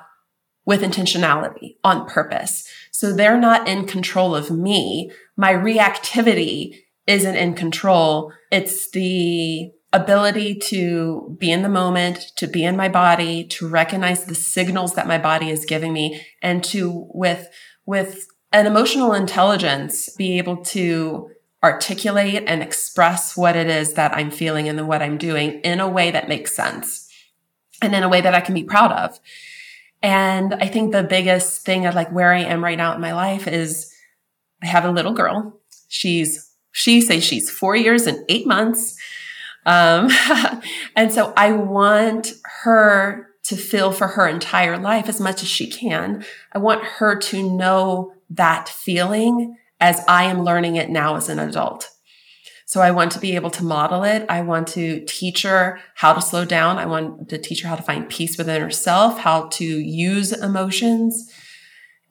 with intentionality on purpose. So they're not in control of me. My reactivity isn't in control. It's the ability to be in the moment, to be in my body, to recognize the signals that my body is giving me and to with, with an emotional intelligence, be able to articulate and express what it is that I'm feeling and what I'm doing in a way that makes sense and in a way that I can be proud of. And I think the biggest thing of like where I am right now in my life is I have a little girl. She's, she says she's four years and eight months. Um, and so I want her to feel for her entire life as much as she can. I want her to know that feeling as I am learning it now as an adult. So I want to be able to model it. I want to teach her how to slow down. I want to teach her how to find peace within herself, how to use emotions.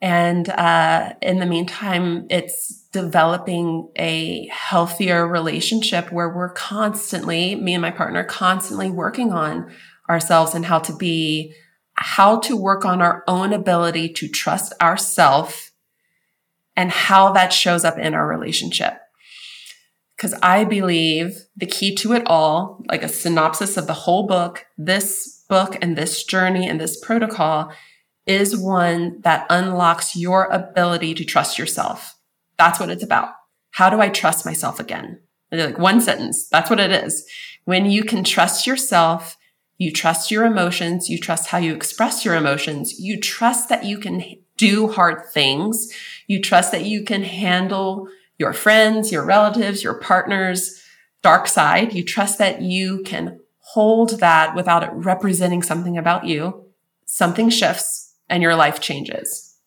And uh, in the meantime, it's developing a healthier relationship where we're constantly, me and my partner, constantly working on ourselves and how to be, how to work on our own ability to trust ourselves and how that shows up in our relationship. Because I believe the key to it all, like a synopsis of the whole book, this book and this journey and this protocol is one that unlocks your ability to trust yourself. That's what it's about. How do I trust myself again? Like one sentence. That's what it is. When you can trust yourself, you trust your emotions, you trust how you express your emotions, you trust that you can do hard things, you trust that you can handle your friends, your relatives, your partners, dark side. You trust that you can hold that without it representing something about you. Something shifts and your life changes.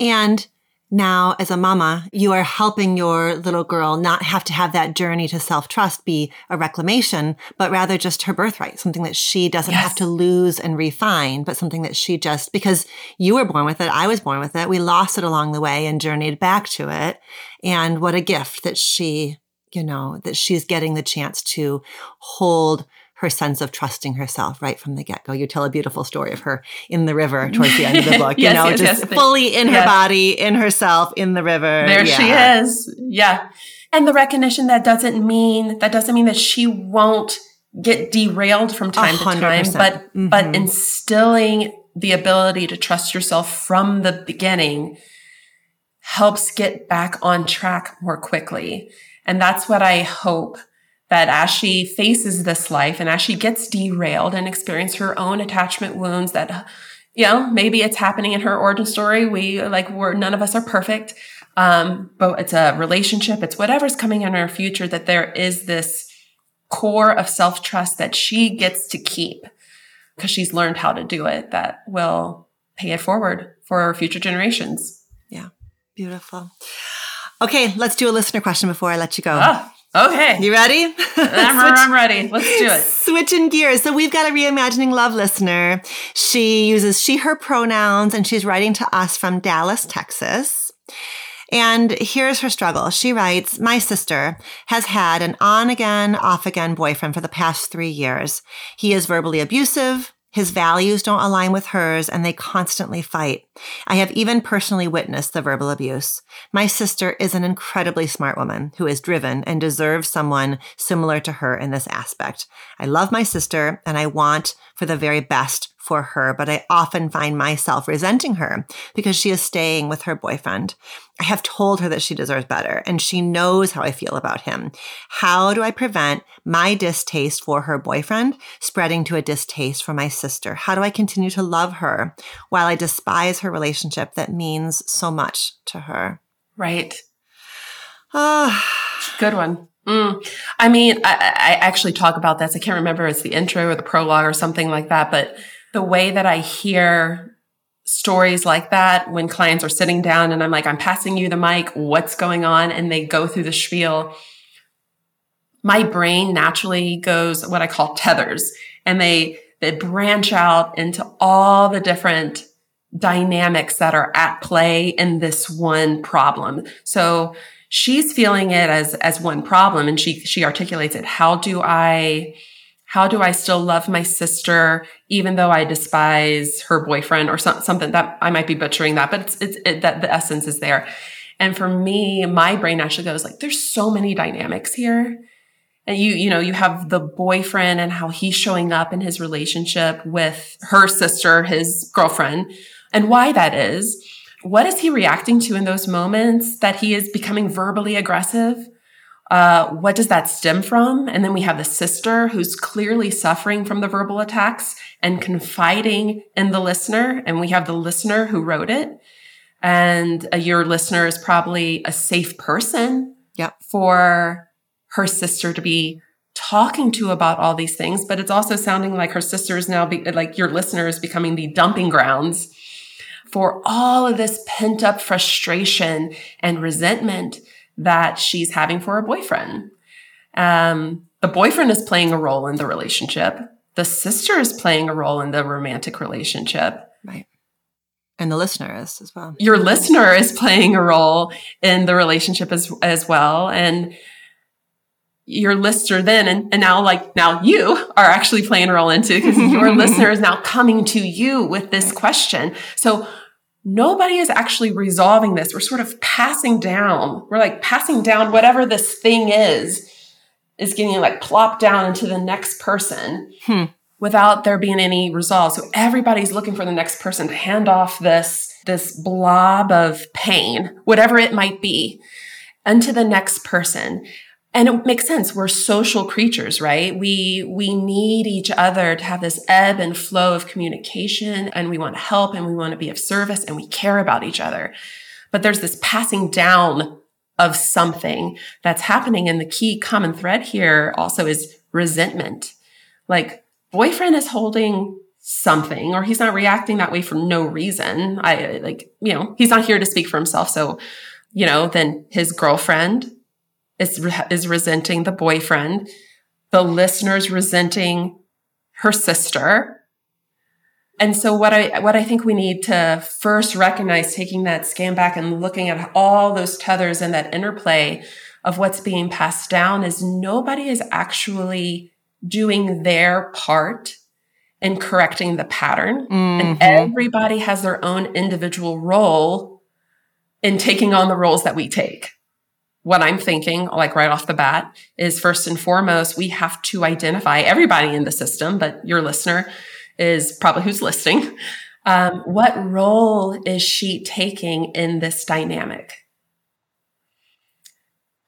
And now as a mama, you are helping your little girl not have to have that journey to self trust be a reclamation, but rather just her birthright, something that she doesn't yes. have to lose and refine, but something that she just, because you were born with it, I was born with it, we lost it along the way and journeyed back to it. And what a gift that she, you know, that she's getting the chance to hold her sense of trusting herself right from the get go. You tell a beautiful story of her in the river towards the end of the book, yes, you know, yes, just yes. fully in her body, in herself, in the river. There yeah. she is. Yeah. And the recognition that doesn't mean, that doesn't mean that she won't get derailed from time 100%. to time, but, mm-hmm. but instilling the ability to trust yourself from the beginning helps get back on track more quickly. And that's what I hope that as she faces this life and as she gets derailed and experience her own attachment wounds that you know maybe it's happening in her origin story we like we're none of us are perfect um, but it's a relationship it's whatever's coming in her future that there is this core of self-trust that she gets to keep because she's learned how to do it that will pay it forward for future generations. Yeah. Beautiful. Okay let's do a listener question before i let you go. Ah. Okay. You ready? I'm, I'm, ready. Let's do it. Switching gears. So we've got a reimagining love listener. She uses she, her pronouns, and she's writing to us from Dallas, Texas. And here's her struggle. She writes, My sister has had an on again, off again boyfriend for the past three years. He is verbally abusive, his values don't align with hers and they constantly fight. I have even personally witnessed the verbal abuse. My sister is an incredibly smart woman who is driven and deserves someone similar to her in this aspect. I love my sister and I want for the very best for her, but I often find myself resenting her because she is staying with her boyfriend. I have told her that she deserves better and she knows how I feel about him. How do I prevent my distaste for her boyfriend spreading to a distaste for my sister? How do I continue to love her while I despise her relationship that means so much to her? Right. Ah, good one. Mm. I mean, I, I actually talk about this. I can't remember it's the intro or the prologue or something like that, but the way that I hear stories like that when clients are sitting down and I'm like, I'm passing you the mic, what's going on? And they go through the spiel. My brain naturally goes what I call tethers and they, they branch out into all the different dynamics that are at play in this one problem. So she's feeling it as, as one problem and she, she articulates it. How do I, how do I still love my sister even though I despise her boyfriend or some, something that I might be butchering that, but it's, it's it, that the essence is there. And for me, my brain actually goes like, there's so many dynamics here. And you, you know, you have the boyfriend and how he's showing up in his relationship with her sister, his girlfriend, and why that is. What is he reacting to in those moments that he is becoming verbally aggressive? Uh, what does that stem from? And then we have the sister who's clearly suffering from the verbal attacks and confiding in the listener. And we have the listener who wrote it. And uh, your listener is probably a safe person yep. for her sister to be talking to about all these things, but it's also sounding like her sister is now, be, like your listener is becoming the dumping grounds for all of this pent up frustration and resentment that she's having for her boyfriend. Um, the boyfriend is playing a role in the relationship. The sister is playing a role in the romantic relationship. Right. And the listener is as well. Your listener is playing a role in the relationship as, as well. And your listener then and, and now like now you are actually playing a role into because your listener is now coming to you with this question. So nobody is actually resolving this. We're sort of passing down. We're like passing down whatever this thing is, is getting like plopped down into the next person hmm. without there being any resolve. So everybody's looking for the next person to hand off this, this blob of pain, whatever it might be, into the next person. And it makes sense. We're social creatures, right? We, we need each other to have this ebb and flow of communication and we want to help and we want to be of service and we care about each other. But there's this passing down of something that's happening. And the key common thread here also is resentment. Like boyfriend is holding something or he's not reacting that way for no reason. I like, you know, he's not here to speak for himself. So, you know, then his girlfriend is, is resenting the boyfriend. The listener's resenting her sister. And so what I, what I think we need to first recognize, taking that scan back and looking at all those tethers and that interplay of what's being passed down is nobody is actually doing their part in correcting the pattern. Mm-hmm. And everybody has their own individual role in taking on the roles that we take what I'm thinking, like right off the bat, is first and foremost, we have to identify everybody in the system, but your listener is probably who's listening. Um, what role is she taking in this dynamic?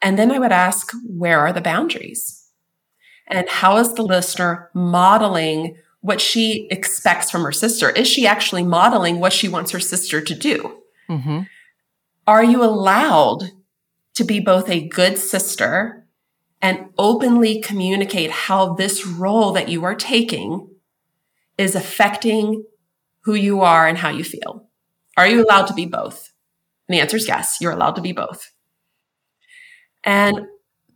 And then I would ask, where are the boundaries? And how is the listener modeling what she expects from her sister? Is she actually modeling what she wants her sister to do? Mm-hmm. Are you allowed to be both a good sister and openly communicate how this role that you are taking is affecting who you are and how you feel. Are you allowed to be both? And the answer is yes, you're allowed to be both. And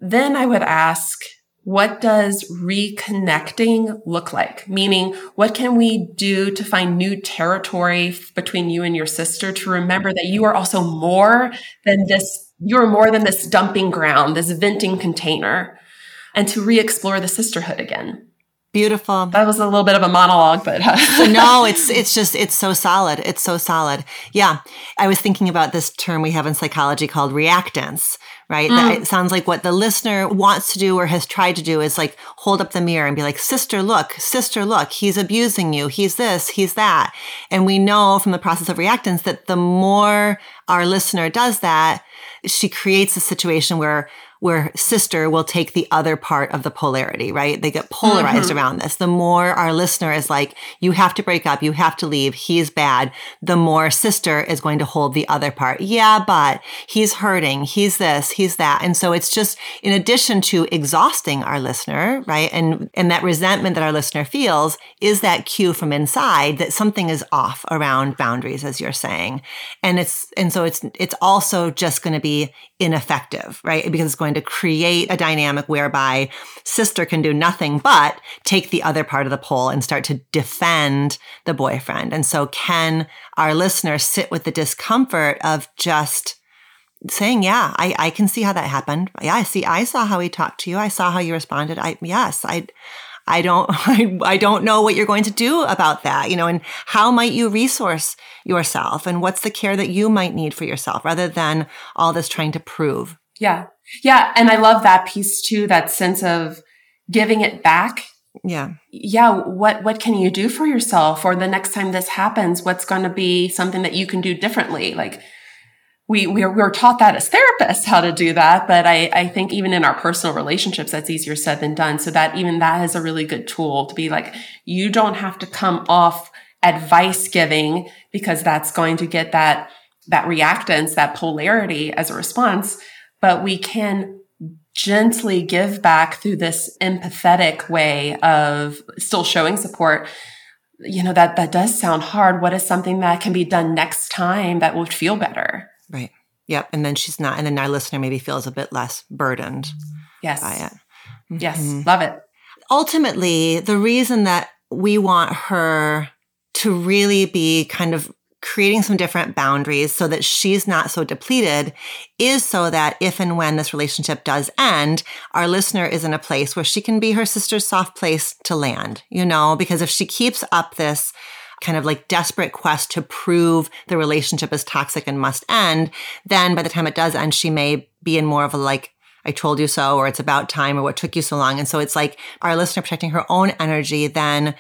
then I would ask, what does reconnecting look like? Meaning, what can we do to find new territory between you and your sister to remember that you are also more than this you're more than this dumping ground, this venting container, and to re explore the sisterhood again. Beautiful. That was a little bit of a monologue, but no, it's it's just it's so solid. It's so solid. Yeah, I was thinking about this term we have in psychology called reactance, right? Mm. That it sounds like what the listener wants to do or has tried to do is like hold up the mirror and be like, "Sister, look, sister, look, he's abusing you. He's this, he's that." And we know from the process of reactance that the more our listener does that, she creates a situation where where sister will take the other part of the polarity, right? They get polarized mm-hmm. around this. The more our listener is like, you have to break up, you have to leave, he's bad, the more sister is going to hold the other part. Yeah, but he's hurting, he's this, he's that. And so it's just in addition to exhausting our listener, right? And and that resentment that our listener feels is that cue from inside that something is off around boundaries, as you're saying. And it's and so it's it's also just going to be ineffective, right? Because it's going to create a dynamic whereby sister can do nothing but take the other part of the pole and start to defend the boyfriend. And so can our listeners sit with the discomfort of just saying, yeah, I, I can see how that happened. Yeah, I see, I saw how he talked to you. I saw how you responded. I, yes, I, I don't, I, I don't know what you're going to do about that, you know, and how might you resource yourself and what's the care that you might need for yourself rather than all this trying to prove. Yeah. Yeah. And I love that piece too, that sense of giving it back. Yeah. Yeah. What, what can you do for yourself? Or the next time this happens, what's going to be something that you can do differently? Like, we, we are, we are taught that as therapists how to do that. But I, I think even in our personal relationships, that's easier said than done. So that even that is a really good tool to be like, you don't have to come off advice giving because that's going to get that, that reactance, that polarity as a response. But we can gently give back through this empathetic way of still showing support you know that that does sound hard what is something that can be done next time that would feel better right. Yep and then she's not and then our listener maybe feels a bit less burdened yes. by it. Mm-hmm. yes love it. Ultimately the reason that we want her to really be kind of creating some different boundaries so that she's not so depleted is so that if and when this relationship does end, our listener is in a place where she can be her sister's soft place to land, you know, because if she keeps up this kind of like desperate quest to prove the relationship is toxic and must end, then by the time it does end, she may be in more of a like, I told you so, or it's about time, or what took you so long. And so it's like our listener protecting her own energy then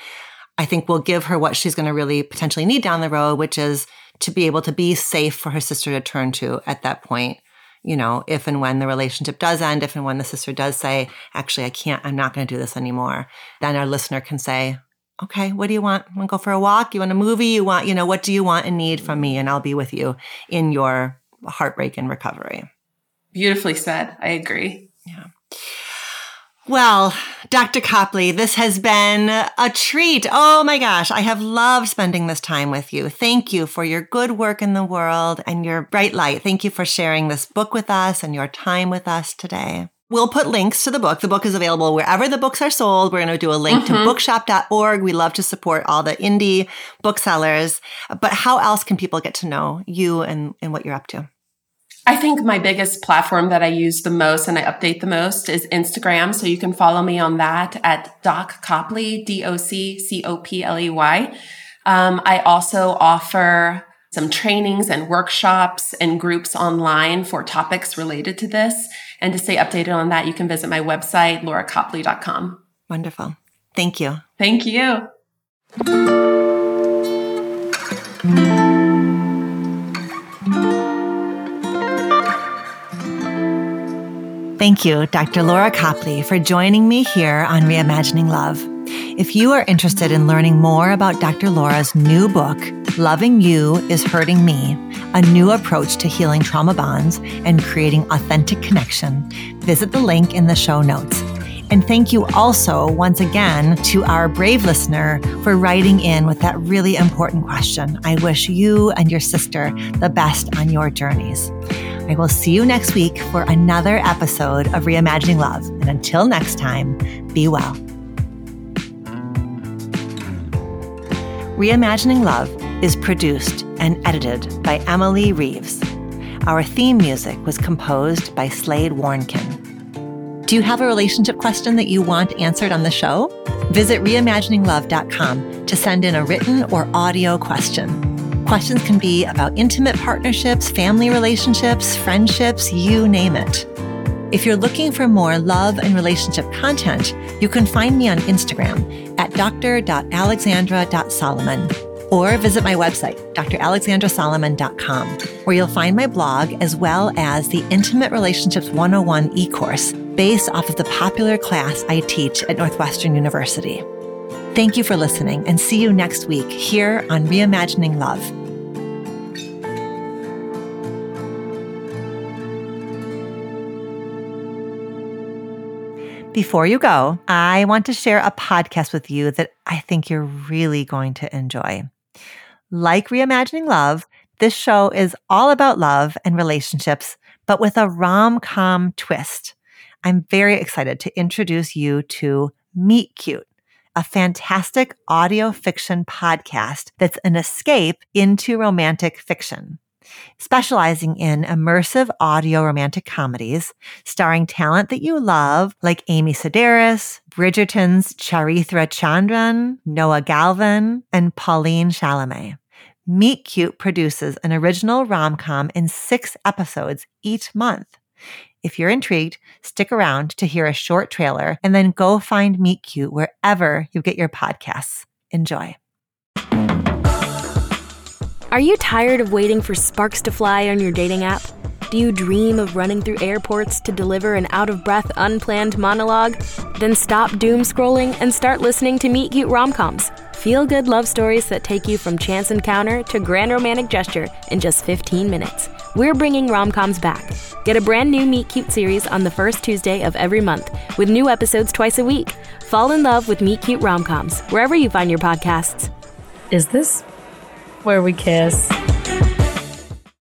I think will give her what she's going to really potentially need down the road, which is to be able to be safe for her sister to turn to at that point. You know, if and when the relationship does end, if and when the sister does say, actually, I can't, I'm not going to do this anymore, then our listener can say, okay, what do you want? You want to go for a walk? You want a movie? You want, you know, what do you want and need from me? And I'll be with you in your heartbreak and recovery. Beautifully said. I agree. Yeah. Well, Dr. Copley, this has been a treat. Oh my gosh, I have loved spending this time with you. Thank you for your good work in the world and your bright light. Thank you for sharing this book with us and your time with us today. We'll put links to the book. The book is available wherever the books are sold. We're going to do a link mm-hmm. to bookshop.org. We love to support all the indie booksellers. But how else can people get to know you and, and what you're up to? I think my biggest platform that I use the most and I update the most is Instagram. So you can follow me on that at Doc Copley, D O C C O P L E Y. Um, I also offer some trainings and workshops and groups online for topics related to this. And to stay updated on that, you can visit my website, lauracopley.com. Wonderful. Thank you. Thank you. Thank you, Dr. Laura Copley, for joining me here on Reimagining Love. If you are interested in learning more about Dr. Laura's new book, Loving You is Hurting Me, a new approach to healing trauma bonds and creating authentic connection, visit the link in the show notes. And thank you also once again to our brave listener for writing in with that really important question. I wish you and your sister the best on your journeys. I will see you next week for another episode of Reimagining Love. And until next time, be well. Reimagining Love is produced and edited by Emily Reeves. Our theme music was composed by Slade Warnkin. Do you have a relationship question that you want answered on the show? Visit reimagininglove.com to send in a written or audio question. Questions can be about intimate partnerships, family relationships, friendships, you name it. If you're looking for more love and relationship content, you can find me on Instagram at dr.alexandra.solomon or visit my website, dralexandrasolomon.com, where you'll find my blog as well as the Intimate Relationships 101 e course based off of the popular class I teach at Northwestern University. Thank you for listening and see you next week here on Reimagining Love. Before you go, I want to share a podcast with you that I think you're really going to enjoy. Like Reimagining Love, this show is all about love and relationships, but with a rom com twist. I'm very excited to introduce you to Meet Cute a fantastic audio fiction podcast that's an escape into romantic fiction. Specializing in immersive audio romantic comedies starring talent that you love, like Amy Sedaris, Bridgerton's Charithra Chandran, Noah Galvin, and Pauline Chalamet. Meet Cute produces an original rom com in six episodes each month. If you're intrigued, stick around to hear a short trailer and then go find Meet Cute wherever you get your podcasts. Enjoy. Are you tired of waiting for sparks to fly on your dating app? Do you dream of running through airports to deliver an out of breath, unplanned monologue? Then stop doom scrolling and start listening to Meet Cute Romcoms. Feel good love stories that take you from chance encounter to grand romantic gesture in just 15 minutes we're bringing rom-coms back. Get a brand new Meet Cute series on the first Tuesday of every month with new episodes twice a week. Fall in love with Meet Cute rom-coms wherever you find your podcasts. Is this where we kiss.